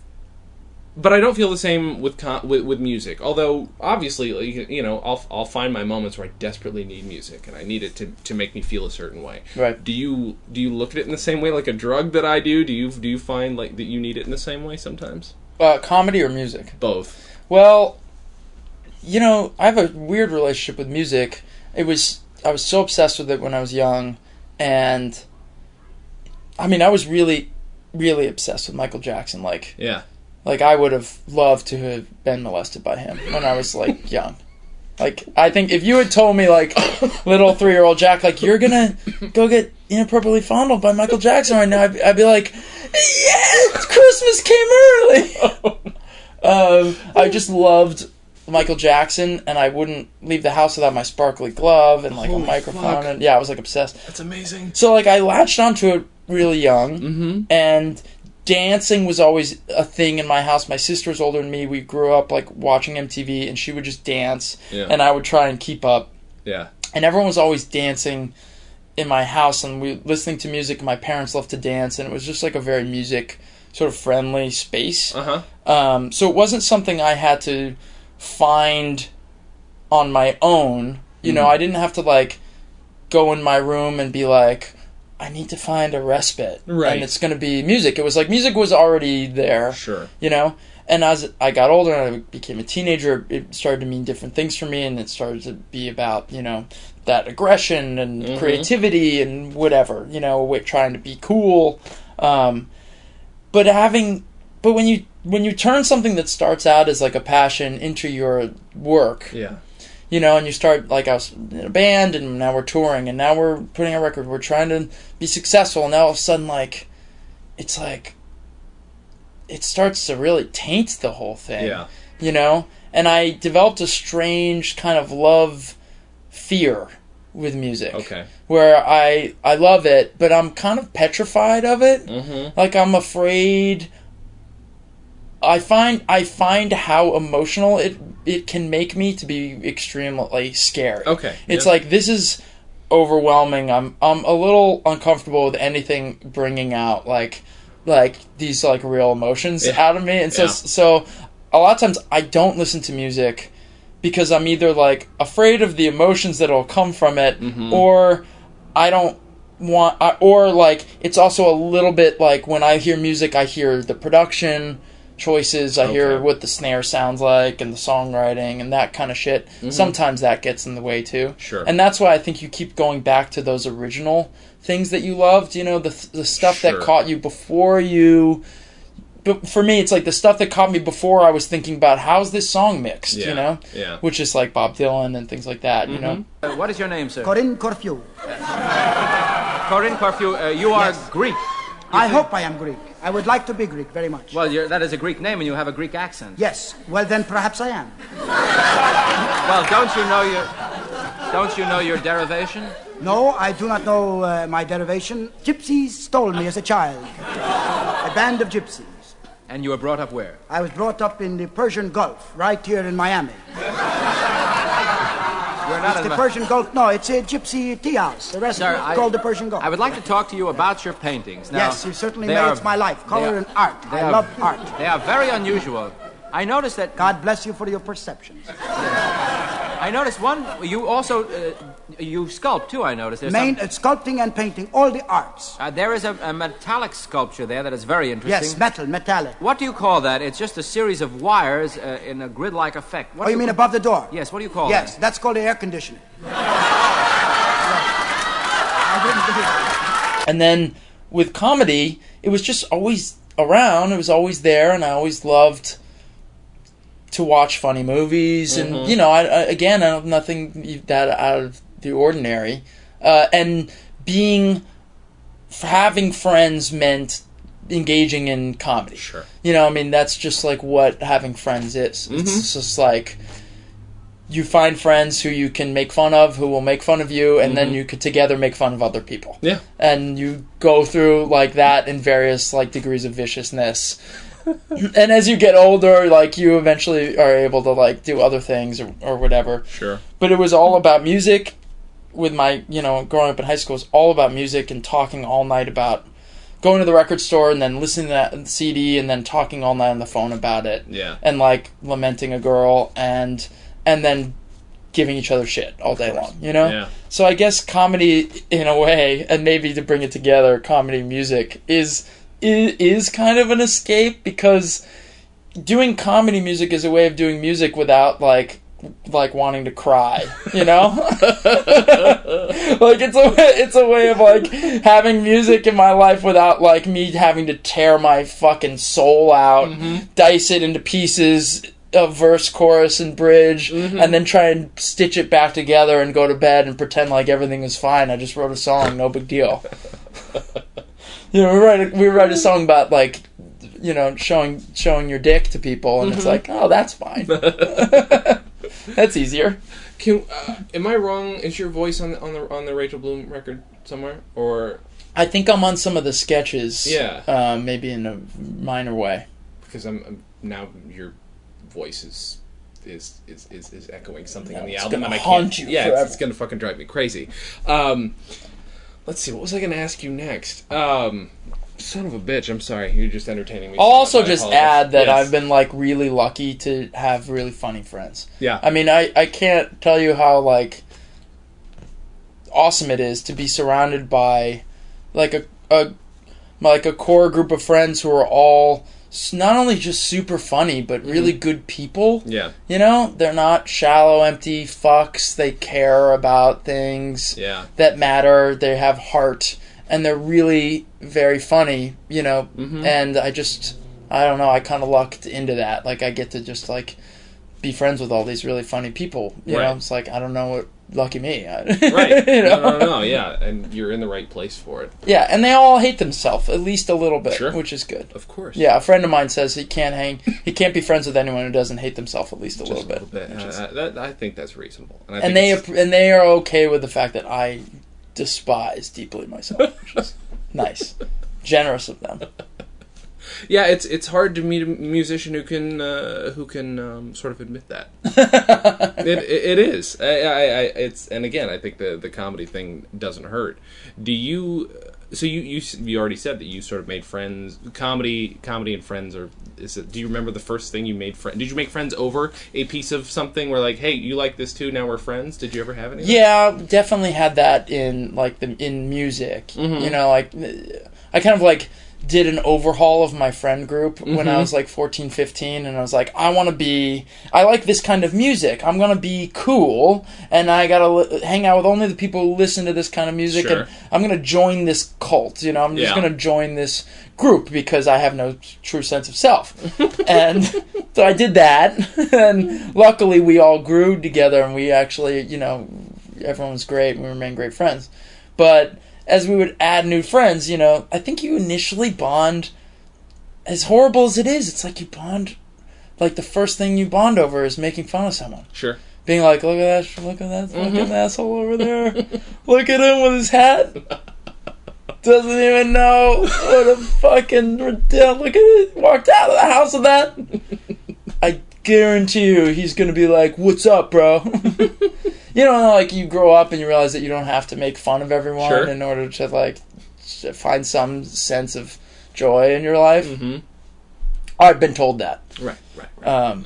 S1: but I don't feel the same with, con- with with music. Although obviously, you know, I'll I'll find my moments where I desperately need music and I need it to, to make me feel a certain way.
S2: Right.
S1: Do you do you look at it in the same way like a drug that I do? Do you do you find like that you need it in the same way sometimes?
S2: Uh, comedy or music?
S1: Both.
S2: Well, you know, I have a weird relationship with music. It was I was so obsessed with it when I was young, and I mean, I was really, really obsessed with Michael Jackson. Like,
S1: Yeah.
S2: like I would have loved to have been molested by him when I was like young. Like, I think if you had told me, like, little three year old Jack, like, you're gonna go get inappropriately fondled by Michael Jackson right now, I'd, I'd be like, yeah, Christmas came early. Oh um, I just loved Michael Jackson, and I wouldn't leave the house without my sparkly glove and, like,
S1: Holy
S2: a microphone.
S1: fuck.
S2: And yeah, I was, like, obsessed.
S1: That's amazing.
S2: So like I latched onto it really young,
S1: Mm-hmm.
S2: and dancing was always a thing in my house. My sister was older than me. We grew up like watching MTV, and she would just dance,
S1: Yeah.
S2: and I would try and keep up.
S1: Yeah.
S2: And everyone was always dancing in my house, and we listening to music. And my parents loved to dance, and it was just like a very music sort of friendly space.
S1: Uh huh.
S2: Um, so it wasn't something I had to find on my own. You know,
S1: Mhm.
S2: I didn't have to like go in my room and be like, I need to find a respite,
S1: Right.
S2: And it's going to be music. It was like music was already there,
S1: Sure.
S2: you know. And as I got older and I became a teenager, it started to mean different things for me, and it started to be about you know that aggression and
S1: Mhm.
S2: creativity and whatever, you know, wi- trying to be cool. Um, but having, but when you when you turn something that starts out as like a passion into your work,
S1: Yeah.
S2: you know, and you start like I was in a band, and now we're touring, and now we're putting a record. We're trying to be successful, and now all of a sudden, like, it's like it starts to really taint the whole thing.
S1: Yeah.
S2: you know. And I developed a strange kind of love fear with music.
S1: Okay.
S2: where I I love it, but I'm kind of petrified of it.
S1: Mm-hmm.
S2: Like I'm afraid. I find I find how emotional it it can make me to be extremely scary.
S1: Okay.
S2: It's
S1: yeah.
S2: like this is overwhelming. I'm I'm a little uncomfortable with anything bringing out like like these like real emotions
S1: Yeah.
S2: out of me. And so
S1: Yeah.
S2: so a lot of times I don't listen to music because I'm either like afraid of the emotions that'll come from it
S1: Mhm.
S2: or I don't want or like it's also a little bit like when I hear music I hear the production choices I hear what the snare sounds like and the songwriting and that kind of shit sometimes that gets in the way too
S1: Mm-hmm. Sure.
S2: and that's why I think you keep going back to those original things that you loved you know the the stuff
S1: Sure.
S2: that caught you before you but for me it's like the stuff that caught me before I was thinking about how's this song mixed
S1: Yeah.
S2: you know
S1: Yeah.
S2: which is like Bob Dylan and things like that you know
S3: Uh, what is your name, sir?
S4: Corinne Corfu.
S3: Corinne Corfu. Uh, you are
S4: Yes.
S3: Greek.
S4: I hope I am Greek. I would like to be Greek very much.
S3: Well, you're, that is a Greek name, and you have a Greek accent.
S4: Yes. Well, then perhaps I am.
S3: Well, don't you know your don't you know your derivation?
S4: No, I do not know uh, my derivation. Gypsies stole me as a child. A band of gypsies.
S3: And you were brought up where?
S4: I was brought up in the Persian Gulf, right here in Miami. It's the Persian Gulf. No, it's a gypsy tea house. The rest
S3: Sir,
S4: is
S3: I-
S4: called the Persian Gulf.
S3: I would like to talk to you about your paintings. Now,
S4: yes, you certainly
S3: are-
S4: it's my life. Color
S3: are-
S4: and art.
S3: they
S4: I
S3: are-
S4: love art.
S3: They are very unusual. I noticed that.
S4: God bless you for your perceptions.
S3: I noticed one. You also uh, you sculpt too. I noticed. There's
S4: Main
S3: some-
S4: uh, sculpting and painting, all the arts.
S3: uh, there is a, a metallic sculpture there that is very interesting.
S4: Yes, metal, metallic.
S3: What do you call that? It's just a series of wires uh, in a grid-like effect. What
S4: Oh,
S3: do
S4: you mean
S3: call-
S4: above the door?
S3: Yes. What do you call it?
S4: Yes,
S3: that?
S4: that's called the air conditioner. I didn't do that.
S2: And then with comedy, it was just always around. It was always there, and I always loved to watch funny movies. And you know, I, I, again, I have nothing that out of the ordinary. Uh, and being having friends meant engaging in comedy.
S1: Sure.
S2: You know, I mean, that's just like what having friends is.
S1: Mm-hmm.
S2: It's just like you find friends who you can make fun of, who will make fun of you, and then you could together make fun of other people.
S1: Mm-hmm. Yeah.
S2: And you go through like that in various like degrees of viciousness. and as you get older, like you eventually are able to like do other things or, or whatever
S1: Sure.
S2: but it was all about music with my you know growing up in high school was all about music and talking all night about going to the record store and then listening to that cd and then talking all night on the phone about it
S1: Yeah.
S2: and like lamenting a girl and and then giving each other shit all day long you know
S1: Yeah.
S2: so i guess comedy in a way and maybe to bring it together comedy music is is, is kind of an escape because doing comedy music is a way of doing music without like like wanting to cry, you know? like it's a it's a way of like having music in my life without like me having to tear my fucking soul out, mm-hmm. dice it into pieces of verse, chorus, and bridge, mm-hmm. and then try and stitch it back together and go to bed and pretend like everything is fine. I just wrote a song, no big deal. you know, we write a, we write a song about like you know showing showing your dick to people, and it's mm-hmm. like, oh, that's fine. that's easier.
S1: Can uh, am I wrong? Is your voice on the on the on the Rachel Bloom record somewhere or
S2: I think I'm on some of the sketches.
S1: Yeah.
S2: uh, maybe in a minor way.
S1: because I'm, I'm now your voice is is is is, is echoing something
S2: No,
S1: on the album and I
S2: haunt
S1: can't.
S2: you
S1: yeah, it's,
S2: forever.
S1: it's gonna fucking drive me crazy. Um, let's see, what was I gonna ask you next? Um, son of a bitch, I'm sorry, you're just entertaining me.
S2: I'll
S1: so
S2: also just add that
S1: Yes.
S2: I've been like really lucky to have really funny friends.
S1: yeah,
S2: I mean, I, I can't tell you how like awesome it is to be surrounded by like a, a like a core group of friends who are all not only just super funny but mm-hmm. really good people.
S1: yeah,
S2: You know, they're not shallow, empty fucks. They care about things
S1: yeah,
S2: that matter. They have heart, and they're really very funny. You know,
S1: Mm-hmm.
S2: and I just, I don't know. I kind of lucked into that. Like I get to just like be friends with all these really funny people. You
S1: Right.
S2: know, it's like I don't know what lucky me.
S1: right.
S2: you know?
S1: No, no, no, yeah, and you're in the right place for it,
S2: Yeah, and they all hate themselves at least a little bit,
S1: Sure.
S2: which is good.
S1: of course.
S2: Yeah, a friend of mine says he can't hang, he can't be friends with anyone who doesn't hate themselves at least a little bit.
S1: a little bit.
S2: which is-
S1: Uh, that, I think that's reasonable, and, I
S2: and they and they are okay with the fact that I despise deeply myself, which is nice, generous of them.
S1: yeah, it's it's hard to meet a musician who can uh, who can um, sort of admit that. it, it, it is. I, I, I, it's and again, I think the the comedy thing doesn't hurt. Do you? So you you you already said that you sort of made friends. Comedy comedy and friends are. Is it? Do you remember the first thing you made friends? Did you make friends over a piece of something? Where like, hey, you like this too? Now we're friends. Did you ever have any?
S2: Yeah, definitely had that in like the in music.
S1: Mm-hmm.
S2: You know, like I kind of like did an overhaul of my friend group when
S1: Mm-hmm.
S2: I was like 14, 15 and I was like I want to be I like this kind of music. I'm going to be cool and I got to li- hang out with only the people who listen to this kind of music
S1: Sure.
S2: and I'm going to join this cult, you know. I'm just going to join this group because I have no true sense of self. and so I did that and luckily we all grew together and we actually, you know, everyone was great and we remained great friends. But as we would add new friends, you know, I think you initially bond as horrible as it is, it's like you bond like the first thing you bond over is making fun of someone.
S1: Sure.
S2: Being like, look at that look at that fucking mm-hmm. asshole over there. look at him with his hat. Doesn't even know what a fucking. Look at it. Walked out of the house with that. I guarantee you, he's gonna be like, "What's up, bro?" you know, like you grow up and you realize that you don't have to make fun of everyone
S1: Sure.
S2: in order to like find some sense of joy in your life.
S1: Mm-hmm.
S2: I've been told that.
S1: Right. Right. right.
S2: Um,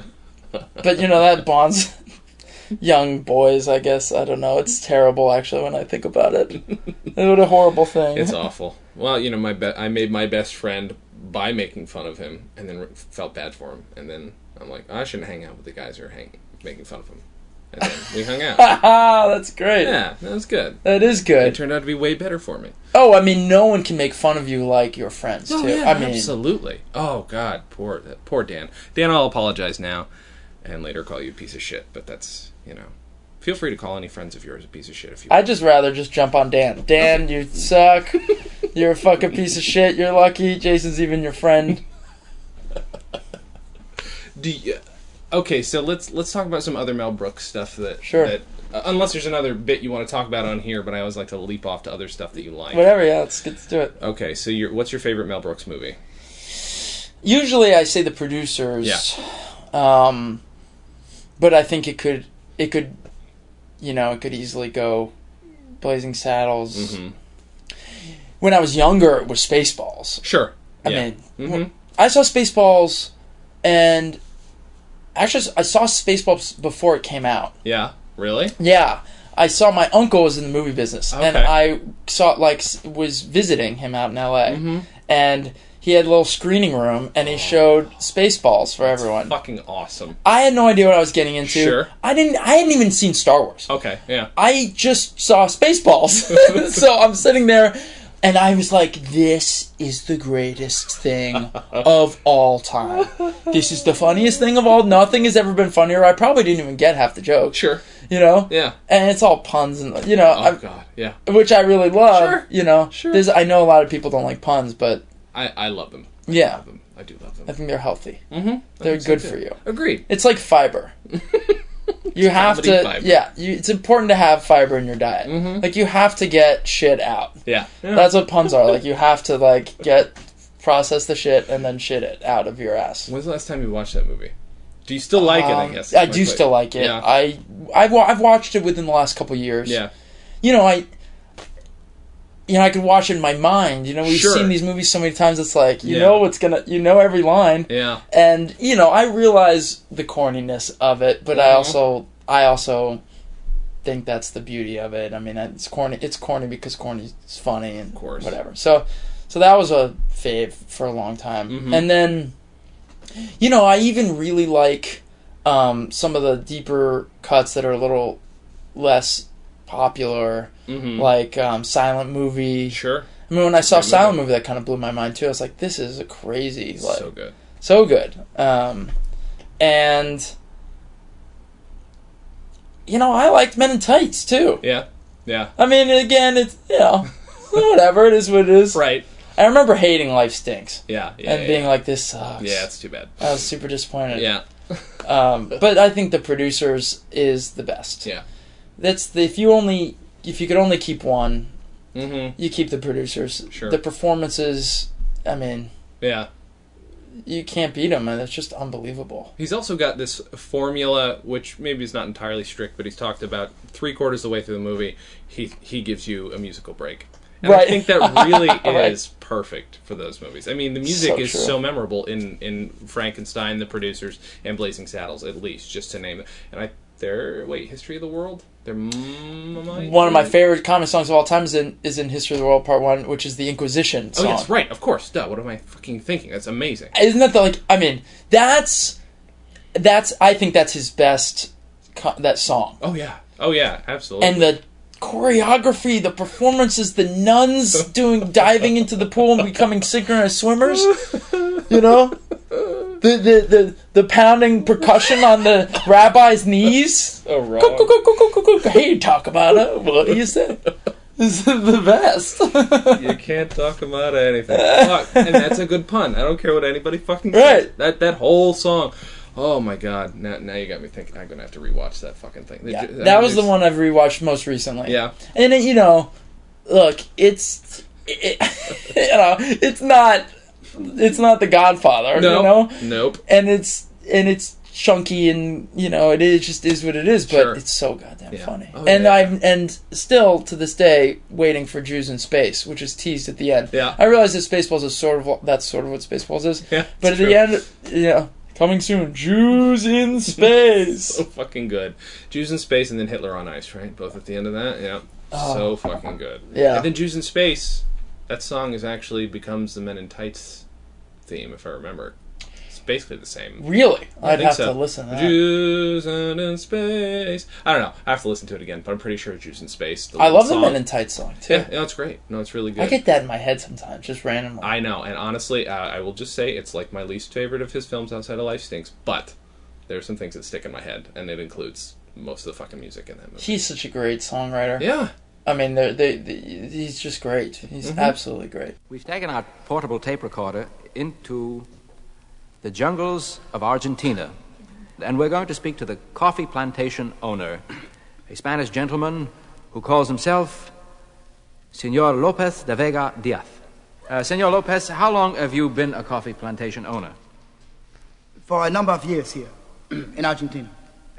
S2: but you know that bonds young boys. I guess I don't know. It's terrible actually when I think about it. what a horrible thing.
S1: It's awful. Well, you know, my be- I made my best friend by making fun of him, and then re- felt bad for him, and then I'm like, I shouldn't hang out with the guys who are hang- making fun of him, we hung out.
S2: That's great.
S1: yeah, that was good.
S2: That is good.
S1: It
S2: good.
S1: turned out to be way better for me.
S2: Oh, I mean, no one can make fun of you like your friends oh, too. I mean,
S1: Oh, absolutely. Oh God, poor poor Dan. Dan, I'll apologize now, and later call you a piece of shit. But that's you know, Feel free to call any friends of yours a piece of shit if you.
S2: I'd just rather just jump on Dan. Dan, you suck. You're a fucking piece of shit. You're lucky. Jason's even your friend.
S1: Do you, okay, so let's let's talk about some other Mel Brooks stuff that
S2: Sure.
S1: That, uh, unless there's another bit you want to talk about on here, but I always like to leap off to other stuff that you like.
S2: Whatever, yeah, let's get to it.
S1: Okay, so your what's your favorite Mel Brooks movie?
S2: Usually I say the producers. Yeah. Um, but I think it could, it could, you know, it could easily go Blazing Saddles.
S1: Mhm.
S2: When I was younger, it was Spaceballs.
S1: Sure.
S2: I
S1: Yeah.
S2: mean,
S1: Mhm.
S2: I saw Spaceballs, and actually, I saw Spaceballs before it came out.
S1: Yeah. Really?
S2: Yeah, I saw my uncle was in the movie business, and I saw like was visiting him out in L.A.
S1: Mm-hmm.
S2: and he had a little screening room, and he showed Spaceballs for everyone.
S1: Fucking awesome.
S2: I had no idea what I was getting into.
S1: Sure.
S2: I didn't. I hadn't even seen Star Wars.
S1: Okay. Yeah.
S2: I just saw Spaceballs. so I'm sitting there and I was like, this is the greatest thing of all time. This is the funniest thing of all. Nothing has ever been funnier. I probably didn't even get half the jokes.
S1: Sure.
S2: You know?
S1: Yeah.
S2: And it's all puns and, you know,
S1: Oh
S2: I-
S1: god. Yeah.
S2: which I really love.
S1: Sure.
S2: You know?
S1: Sure.
S2: There's, I know a lot of people don't like puns, but
S1: I I love them. I
S2: yeah,
S1: love them. I do love them.
S2: I think they're healthy.
S1: Mm-hmm.
S2: They're good for you.
S1: Agreed.
S2: It's like fiber. You have to,
S1: fiber.
S2: yeah. You, it's important to have fiber in your diet.
S1: Mhm.
S2: Like you have to get shit out.
S1: Yeah. yeah.
S2: That's what puns are. Like you have to like get process the shit and then shit it out of your ass.
S1: When's the last time you watched that movie? Do you still like it? I
S2: Um,
S1: guess.
S2: I do
S1: my
S2: still like it.
S1: Yeah.
S2: I I've, I've watched it within the last couple years.
S1: Yeah.
S2: You know I. You know, I could watch it in my mind. You know, we've
S1: Sure.
S2: seen these movies so many times. It's like you
S1: Yeah.
S2: know what's gonna, you know every line,
S1: Yeah.
S2: and you know I realize the corniness of it, but I
S1: Mhm.
S2: also, I also think that's the beauty of it. I mean, it's corny. It's corny because corny is funny and of
S1: course.
S2: whatever. So, so that was a fave for a long time,
S1: Mhm.
S2: and then, you know, I even really like um, some of the deeper cuts that are a little less popular,
S1: Mm-hmm.
S2: like um, Silent Movie.
S1: Sure.
S2: I mean, when I saw
S1: Great
S2: Silent
S1: movie.
S2: Movie, that kind of blew my mind too. I was like, this is a crazy, like,
S1: so good.
S2: so good. Um, and you know, I liked Men in Tights too.
S1: Yeah. Yeah.
S2: I mean, again, it's you know, whatever it is, what it is.
S1: Right.
S2: I remember hating Life Stinks
S1: Yeah. Yeah.
S2: and
S1: yeah,
S2: being
S1: yeah.
S2: like, this sucks.
S1: Yeah, it's too bad.
S2: I was super disappointed.
S1: Yeah.
S2: Um, but I think the producers is the best.
S1: Yeah.
S2: That's the, if you only if you could only keep one,
S1: Mm-hmm.
S2: you keep the producers.
S1: Sure.
S2: The performances, I mean,
S1: Yeah.
S2: you can't beat them, and it's just unbelievable.
S1: He's also got this formula, which maybe is not entirely strict, but he's talked about three quarters of the way through the movie. He he gives you a musical break, and I think that really
S2: Right.
S1: is perfect for those movies. I mean, the music
S2: So
S1: is
S2: true.
S1: so memorable in in Frankenstein, the producers, and Blazing Saddles, at least just to name it. And I their wait, History of the World.
S2: One of my favorite comic songs of all time is in is in History of the World Part One, which is the Inquisition Song.
S1: Oh yes, right, of course. Duh. What am I fucking thinking? That's amazing.
S2: Isn't that the like? I mean, that's that's I think that's his best co- that song
S1: Oh yeah. Oh yeah. Absolutely.
S2: and the choreography, the performances, the nuns doing diving into the pool and becoming synchronized swimmers. You know, the the the, the pounding percussion on the rabbi's knees.
S1: oh wrong.
S2: Go, go, go. Hey, talk about it. What do you say? This is the best.
S1: You can't talk about anything. Fuck. And that's a good pun. I don't care what anybody fucking says.
S2: Right.
S1: That that whole song. Oh my god. Now, now you got me thinking. I'm gonna have to rewatch that fucking thing.
S2: Yeah, that was the one I've rewatched most recently.
S1: Yeah.
S2: and it, you know, look, it's it, you know, it's not it's not The Godfather,
S1: No.
S2: you know,
S1: Nope.
S2: and it's and it's chunky and you know it is just is what it is, but
S1: Sure.
S2: it's so goddamn
S1: Yeah.
S2: funny.
S1: Oh,
S2: and
S1: yeah.
S2: I'm and still to this day waiting for Jews in Space, which is teased at the end.
S1: Yeah.
S2: I realize that Spaceballs is sort of that's sort of what Spaceballs is,
S1: Yeah.
S2: but at
S1: it's
S2: the
S1: true.
S2: end, yeah, coming soon, Jews in Space.
S1: So fucking good. Jews in Space and then Hitler on Ice, right? Both at the end of that. Yeah.
S2: Oh.
S1: So fucking good.
S2: Yeah.
S1: And then Jews in Space. That song is actually becomes the Men in Tights theme, if I remember. It's basically the same.
S2: Really,
S1: I
S2: I'd
S1: think
S2: have
S1: so.
S2: to listen to that.
S1: Jews in space. I don't know. I have to listen to it again, but I'm pretty sure Jews in space. The
S2: I
S1: little
S2: love the. Men in Tights song too.
S1: Yeah, no, it's great. No, it's really good.
S2: I get that in my head sometimes, just randomly.
S1: I know, and honestly, uh, I will just say it's like my least favorite of his films outside of Life Stinks. But there's some things that stick in my head, and it includes most of the fucking music in that movie.
S2: He's such a great songwriter.
S1: yeah.
S2: I mean, they're, they, they, he's just great. He's
S1: Mm-hmm.
S2: absolutely great.
S3: We've taken our portable tape recorder into the jungles of Argentina, and we're going to speak to the coffee plantation owner, a Spanish gentleman who calls himself Senor Lopez de Vega Diaz. Uh, Senor Lopez, how long have you been a coffee plantation owner?
S4: For a number of years here in Argentina.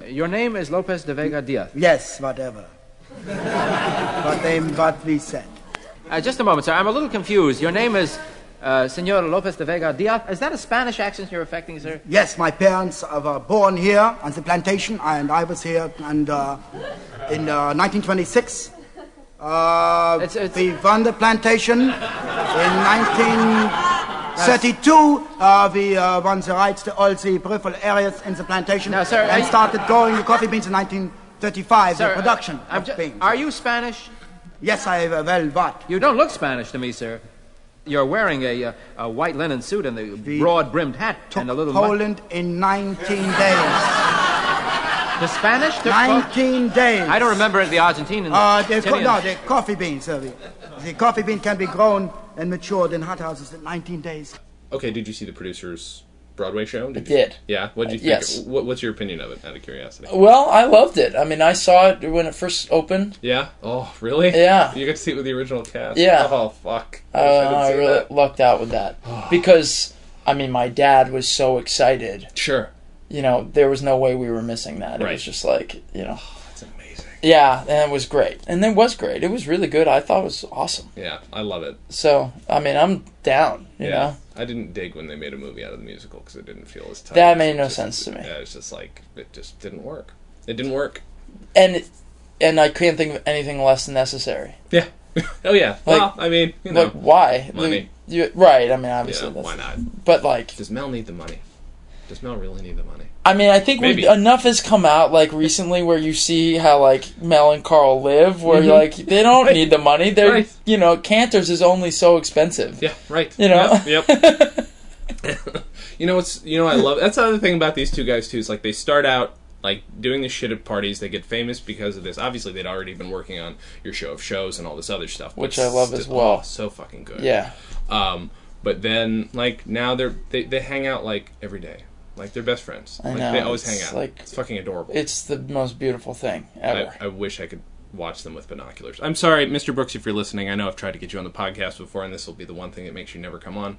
S3: Uh, Your name is Lopez de Vega Diaz.
S4: Yes, whatever. what they what we said.
S3: Uh, just a moment, sir. I'm a little confused. Your name is uh, Senor Lopez de Vega Diaz. Is that a Spanish accent you're affecting, sir?
S4: Yes, my parents were born here on the plantation, and I was here and uh, in uh, 1926. Uh,
S3: It's- it's-
S4: we won the plantation in 1932. Uh, we uh, won the rights to all the peripheral areas in the plantation
S3: Now, sir,
S4: and
S3: you-
S4: started growing the coffee beans in 1935.
S3: Sir,
S4: the production of
S3: ju-
S4: beans.
S3: Are you Spanish?
S4: Yes, I uh, well what?
S3: You don't look Spanish to me, sir. You're wearing a, uh, a white linen suit and the
S4: We
S3: broad-brimmed hat
S4: Took
S3: and a little. mu-
S4: Poland in 19 days.
S3: the Spanish took. Po-
S4: 19 days.
S3: I don't remember the Argentinians.
S4: Uh, the, co- no, the coffee beans. Uh, the, the coffee bean can be grown and matured in hothouses in 19 days.
S1: Okay, did you see the producer's Broadway show?
S2: I
S1: you-
S2: did.
S1: Yeah. What did you think?
S2: yes.
S1: What, what's your opinion of it? Out of curiosity.
S2: Well, I loved it. I mean, I saw it when it first opened.
S1: Yeah. Oh, really?
S2: Yeah.
S1: You got to see it with the original cast.
S2: Yeah.
S1: Oh, fuck.
S2: Uh,
S1: I, wish I
S2: I really
S1: that.
S2: lucked out with that because, I mean, my dad was so excited.
S1: Sure.
S2: You know, there was no way we were missing that. It
S1: Right.
S2: was just like, you know,
S1: That's amazing.
S2: yeah, and it was great, and it was great. It was really good. I thought it was awesome.
S1: Yeah, I love it.
S2: So, I mean, I'm down. You
S1: yeah.
S2: know,
S1: I didn't dig when they made a movie out of the musical because it didn't feel as tight.
S2: That made no
S1: Just-
S2: sense to me.
S1: Yeah, it's just like it just didn't work. It didn't work.
S2: and and I can't think of anything less than necessary.
S1: Yeah. oh yeah.
S2: Like-
S1: well, I mean, you know,
S2: Like, why?
S1: Money.
S2: You, right. I mean,
S1: yeah,
S2: obviously, that's,
S1: why not?
S2: But like,
S1: Does Mel need the money? Does Mel really need the money?
S2: I mean, I think we, enough has come out like recently where you see how like Mel and Carl live, where you're like they don't
S1: Mm-hmm. Right.
S2: need the money. They're
S1: Right.
S2: you know, Cantor's is only so expensive.
S1: Yeah, right.
S2: You know?
S1: Yep. yep. you know what's you know what I love that's the other thing about these two guys too is like they start out like doing this shit at parties. They get famous because of this. Obviously, they'd already been working on your show of shows and all this other stuff,
S2: Which I love as well.
S1: oh, so fucking good.
S2: Yeah.
S1: Um, but then like now they're they, they hang out like every day, like they're best friends.
S2: I
S1: like
S2: know,
S1: they always hang
S2: it's
S1: out.
S2: like-
S1: it's fucking adorable.
S2: It's the most beautiful thing ever.
S1: I, I wish I could watch them with binoculars. I'm sorry, Mr. Brooks, if you're listening. I know I've tried to get you on the podcast before, and this will be the one thing that makes you never come on.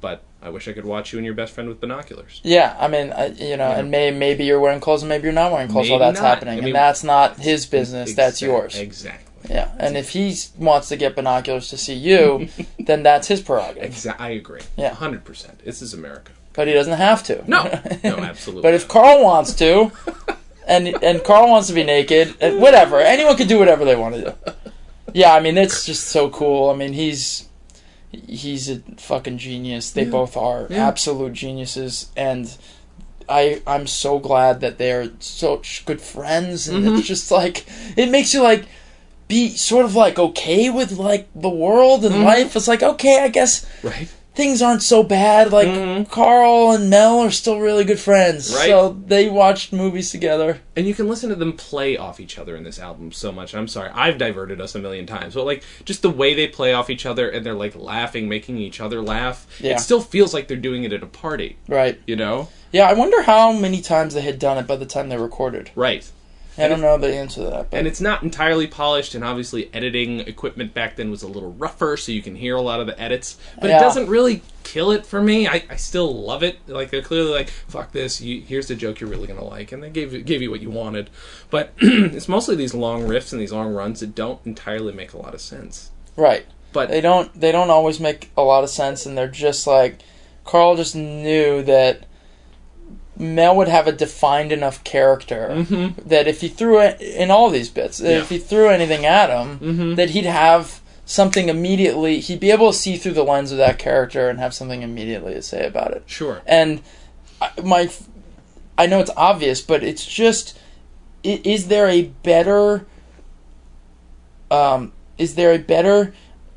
S1: But I wish I could watch you and your best friend with binoculars.
S2: yeah, I mean, I, you know, and may, maybe you're wearing clothes and maybe you're not wearing clothes while
S1: Maybe
S2: that's
S1: not.
S2: happening,
S1: I mean,
S2: and that's not his business. that's yours.
S1: Exactly.
S2: Yeah, and if he wants to get binoculars to see you, then that's his prerogative.
S1: Exa- I agree.
S2: Yeah.
S1: hundred percent. This is America.
S2: But he doesn't have to.
S1: No, no, absolutely.
S2: But if. Carl wants to, and and Carl wants to be naked, whatever, anyone can do whatever they want to do. Yeah, I mean it's just so cool. I mean he's he's a fucking genius. They both are
S1: Yeah.
S2: absolute geniuses, and I I'm so glad that they're such good friends, and
S1: Mm-hmm.
S2: it's just like it makes you like be sort of like okay with like the world and
S1: Mm-hmm.
S2: life. It's like okay, I guess
S1: right,
S2: things aren't so bad. Like Carl and Mel are still really good friends.
S1: Mm-hmm. Right.
S2: So they watched movies together.
S1: and you can listen to them play off each other in this album so much. I'm sorry, I've diverted us a million times, but like just the way they play off each other and they're like laughing, making each other laugh.
S2: Yeah.
S1: It still feels like they're doing it at a party.
S2: Right.
S1: You know?
S2: Yeah, I wonder how many times they had done it by the time they recorded.
S1: Right.
S2: I don't know the answer to that. But
S1: and it's not entirely polished and obviously editing equipment back then was a little rougher so you can hear a lot of the edits but
S2: Yeah.
S1: it doesn't really kill it for me I, I still love it like they're clearly like fuck this you, here's the joke you're really gonna like and they gave you- gave you what you wanted but it's mostly these long riffs and these long runs that don't entirely make a lot of sense
S2: right.
S1: but
S2: They don't they don't always make a lot of sense and they're just like Carl just knew that Mel would have a defined enough character that if he threw it in all these bits,
S1: Mm-hmm. Yeah. Mm-hmm.
S2: if he threw anything at him, that he'd have something immediately. He'd be able to see through the lens of that character and have something immediately to say about it.
S1: sure
S2: And I- my, I know it's obvious, but it's just, is there a better, um, is there a better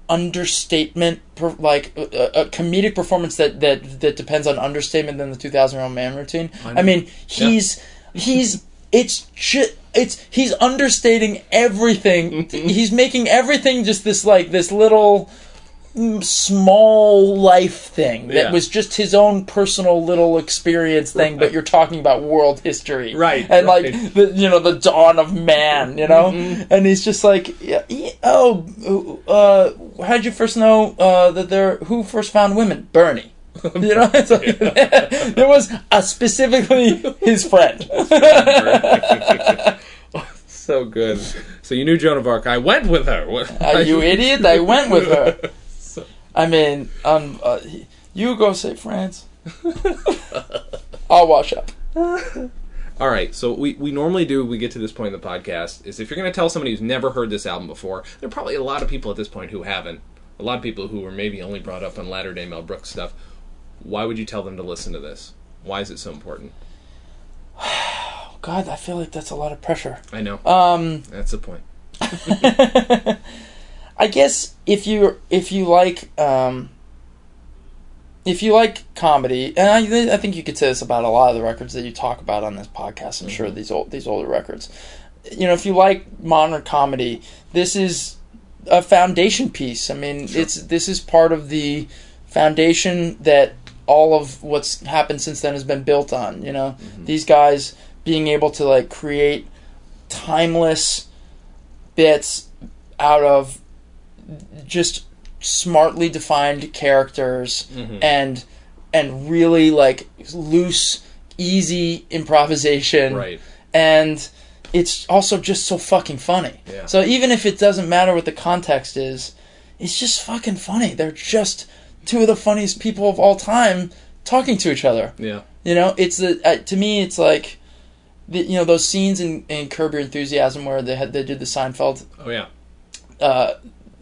S2: understatement, per, like a, a comedic performance that that that depends on understatement than the Two Thousand Year Old Man routine? I,
S1: know.
S2: mean, he's he's it's just it's he's understating everything. he's making everything just this like this little small life thing that
S1: Yeah.
S2: was just his own personal little experience thing but you're talking about world history
S1: Right,
S2: and
S1: right.
S2: like the you know the dawn of man you know and he's just like yeah, yeah, oh uh how'd you first know uh that there who first found women bernie you know, it's like, there was a specifically his friend.
S1: so good. So you knew Joan of Arc. I went with her.
S2: Are you idiot? I went with her. I mean, um, uh, you go say France. I'll wash up.
S1: All right, so we, we normally do we get to this point in the podcast is if you're going to tell somebody who's never heard this album before, there are probably a lot of people at this point who haven't. A lot of people who were maybe only brought up on latter day Mel Brooks stuff. Why would you tell them to listen to this? Why is it so important?
S2: God, I feel like that's a lot of pressure.
S1: I know
S2: Um,
S1: that's the point.
S2: I guess if you if you like um, if you like comedy, and I, I think you could say this about a lot of the records that you talk about on this podcast. I'm sure these old these older records. You know, if you like modern comedy, this is a foundation piece. I mean, it's this is part of the foundation that all of what's happened since then has been built on. You know, these guys being able to like create timeless bits out of just smartly defined characters and and really like loose easy improvisation
S1: Right.
S2: and it's also just so fucking funny
S1: Yeah.
S2: so even if it doesn't matter what the context is it's just fucking funny they're just two of the funniest people of all time talking to each other
S1: Yeah.
S2: you know, it's the uh, to me, it's like, the, you know, those scenes in, in Curb Your Enthusiasm where they had they did the Seinfeld
S1: Oh yeah.
S2: uh,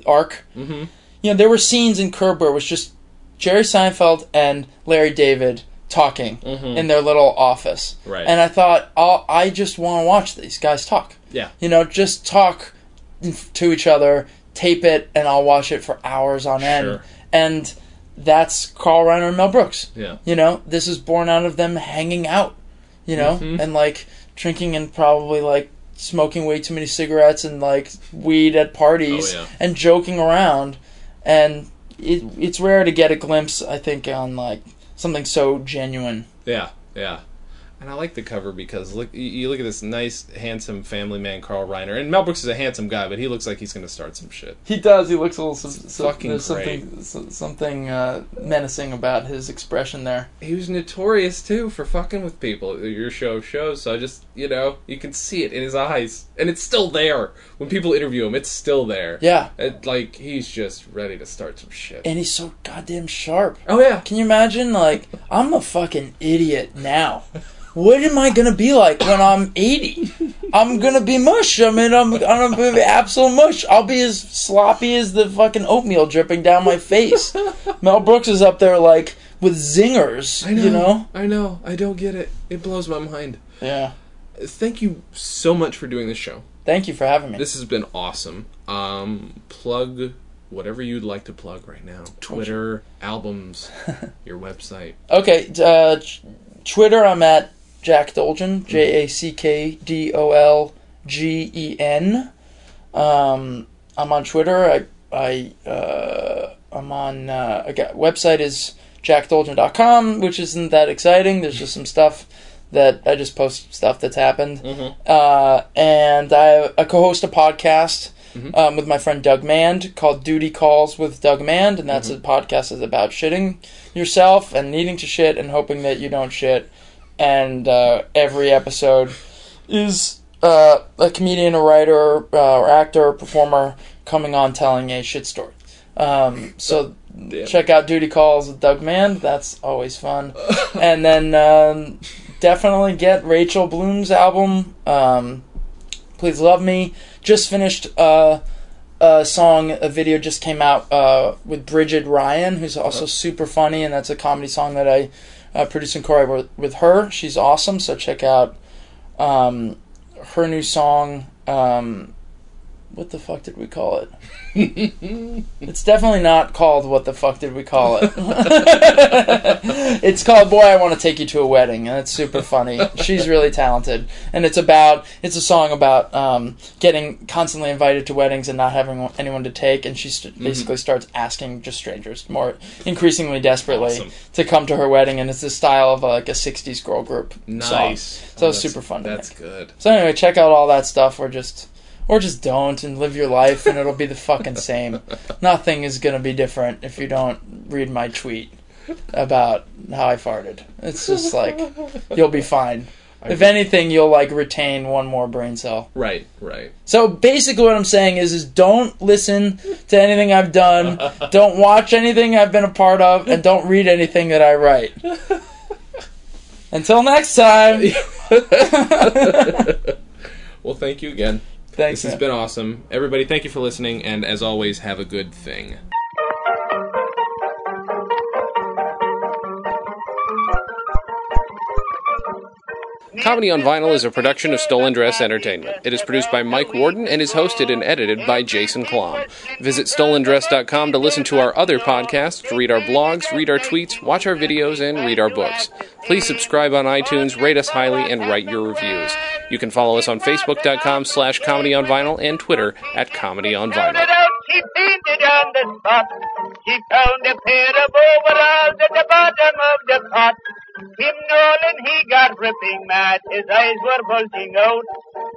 S2: arc.
S1: Mm-hmm.
S2: You know, there were scenes in Curb where it was just Jerry Seinfeld and Larry David talking in their little office,
S1: Right.
S2: and I thought, i I just want to watch these guys talk.
S1: Yeah.
S2: You know, just talk to each other, tape it, and I'll watch it for hours on end.
S1: Sure.
S2: And that's Carl Reiner and Mel Brooks.
S1: Yeah.
S2: You know, this is born out of them hanging out, you know,
S1: Mm-hmm.
S2: and like drinking and probably like smoking way too many cigarettes and like weed at parties
S1: Oh, yeah.
S2: and joking around. And it, it's rare to get a glimpse, I think, on like something so genuine.
S1: Yeah. Yeah. And I like the cover because look, you- look at this nice, handsome family man, Carl Reiner, and Mel Brooks is a handsome guy, but he looks like he's going to start some shit.
S2: He does. He looks a little. So, so,
S1: fucking
S2: there's something something uh, menacing about his expression there.
S1: he was notorious too for fucking with people. Your show shows, so I just you know you can see it in his eyes, and it's still there when people interview him. It's still there.
S2: Yeah,
S1: It, like he's just ready to start some shit.
S2: and he's so goddamn sharp.
S1: oh yeah,
S2: Can you imagine? Like, I'm a fucking idiot now. What am I gonna be like when I'm 80? I'm gonna be mush. I mean, I'm, I'm gonna be absolute mush. I'll be as sloppy as the fucking oatmeal dripping down my face. Mel Brooks is up there like with zingers.
S1: I know.
S2: You know?
S1: I know. I don't get it. It blows my mind.
S2: Yeah.
S1: Thank you so much for doing this show.
S2: Thank you for having me.
S1: This has been awesome. Um, plug whatever you'd like to plug right now. Twitter, albums, your website.
S2: Okay, uh, Twitter, I'm at Jack Dolgen, J A C K D O L G E N. Um, I'm on Twitter. I I uh, I'm on. Uh, I got website is jackdolgen.com, which isn't that exciting. There's just some stuff that I just post stuff that's happened. Uh, and I, I co-host a podcast um, with my friend Doug Mand called Duty Calls with Doug Mand, and that's a podcast that's about shitting yourself and needing to shit and hoping that you don't shit. And uh, every episode is uh, a comedian, a writer, uh, or actor, or performer coming on telling a shit story. Um, so
S1: Damn.
S2: check out Duty Calls with Doug Mand. That's always fun. and then um, definitely get Rachel Bloom's album. Um, Please Love Me. Just finished uh, a song, a video just came out uh, with Bridget Ryan, who's also super funny, and that's a comedy song that I uh, and choreographed with her. She's awesome, so check out um, her new song. Um, what the fuck did we call it? it's definitely not called what the fuck did we call it? it's called Boy I Want to Take You to a Wedding and it's super funny. She's really talented and it's about it's a song about um, getting constantly invited to weddings and not having anyone to take and she st- basically starts asking just strangers more increasingly desperately
S1: Awesome.
S2: to come to her wedding and it's the style of like a 60s girl group song.
S1: Nice.
S2: So it's super fun to
S1: That's good.
S2: So anyway, check out all that stuff, We're just, or just don't and live your life, and it'll be the fucking same. Nothing is gonna be different if you don't read my tweet about how I farted. It's just like you'll be fine. If anything, you'll like retain one more brain cell.
S1: Right, right.
S2: So basically, what I'm saying is, is don't listen to anything I've done, don't watch anything I've been a part of, and don't read anything that I write. Until next time.
S1: Well, thank you again.
S2: Thanks.
S1: This has been awesome. Everybody, thank you for listening, and as always, have a good thing. Comedy on Vinyl is a production of Stolen Dress Entertainment. It is produced by Mike Worden and is hosted and edited by Jason Klamm. Visit stolendress.com to listen to our other podcasts, read our blogs, read our tweets, watch our videos, and read our books. Please subscribe on iTunes, rate us highly, and write your reviews. You can follow us on Facebook.com slash Comedy on Vinyl and Twitter at Comedy on Vinyl.
S5: painted on the spot. Found a pair of overalls at the bottom of the pot. Tim Nolan, he got ripping mad. His eyes were bulging out.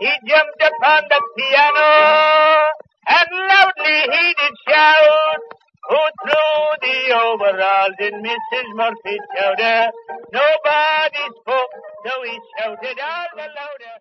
S5: He jumped upon the piano and loudly he did shout. Who threw the overalls in Mrs. Murphy's chowder? Nobody spoke, so he shouted all the louder.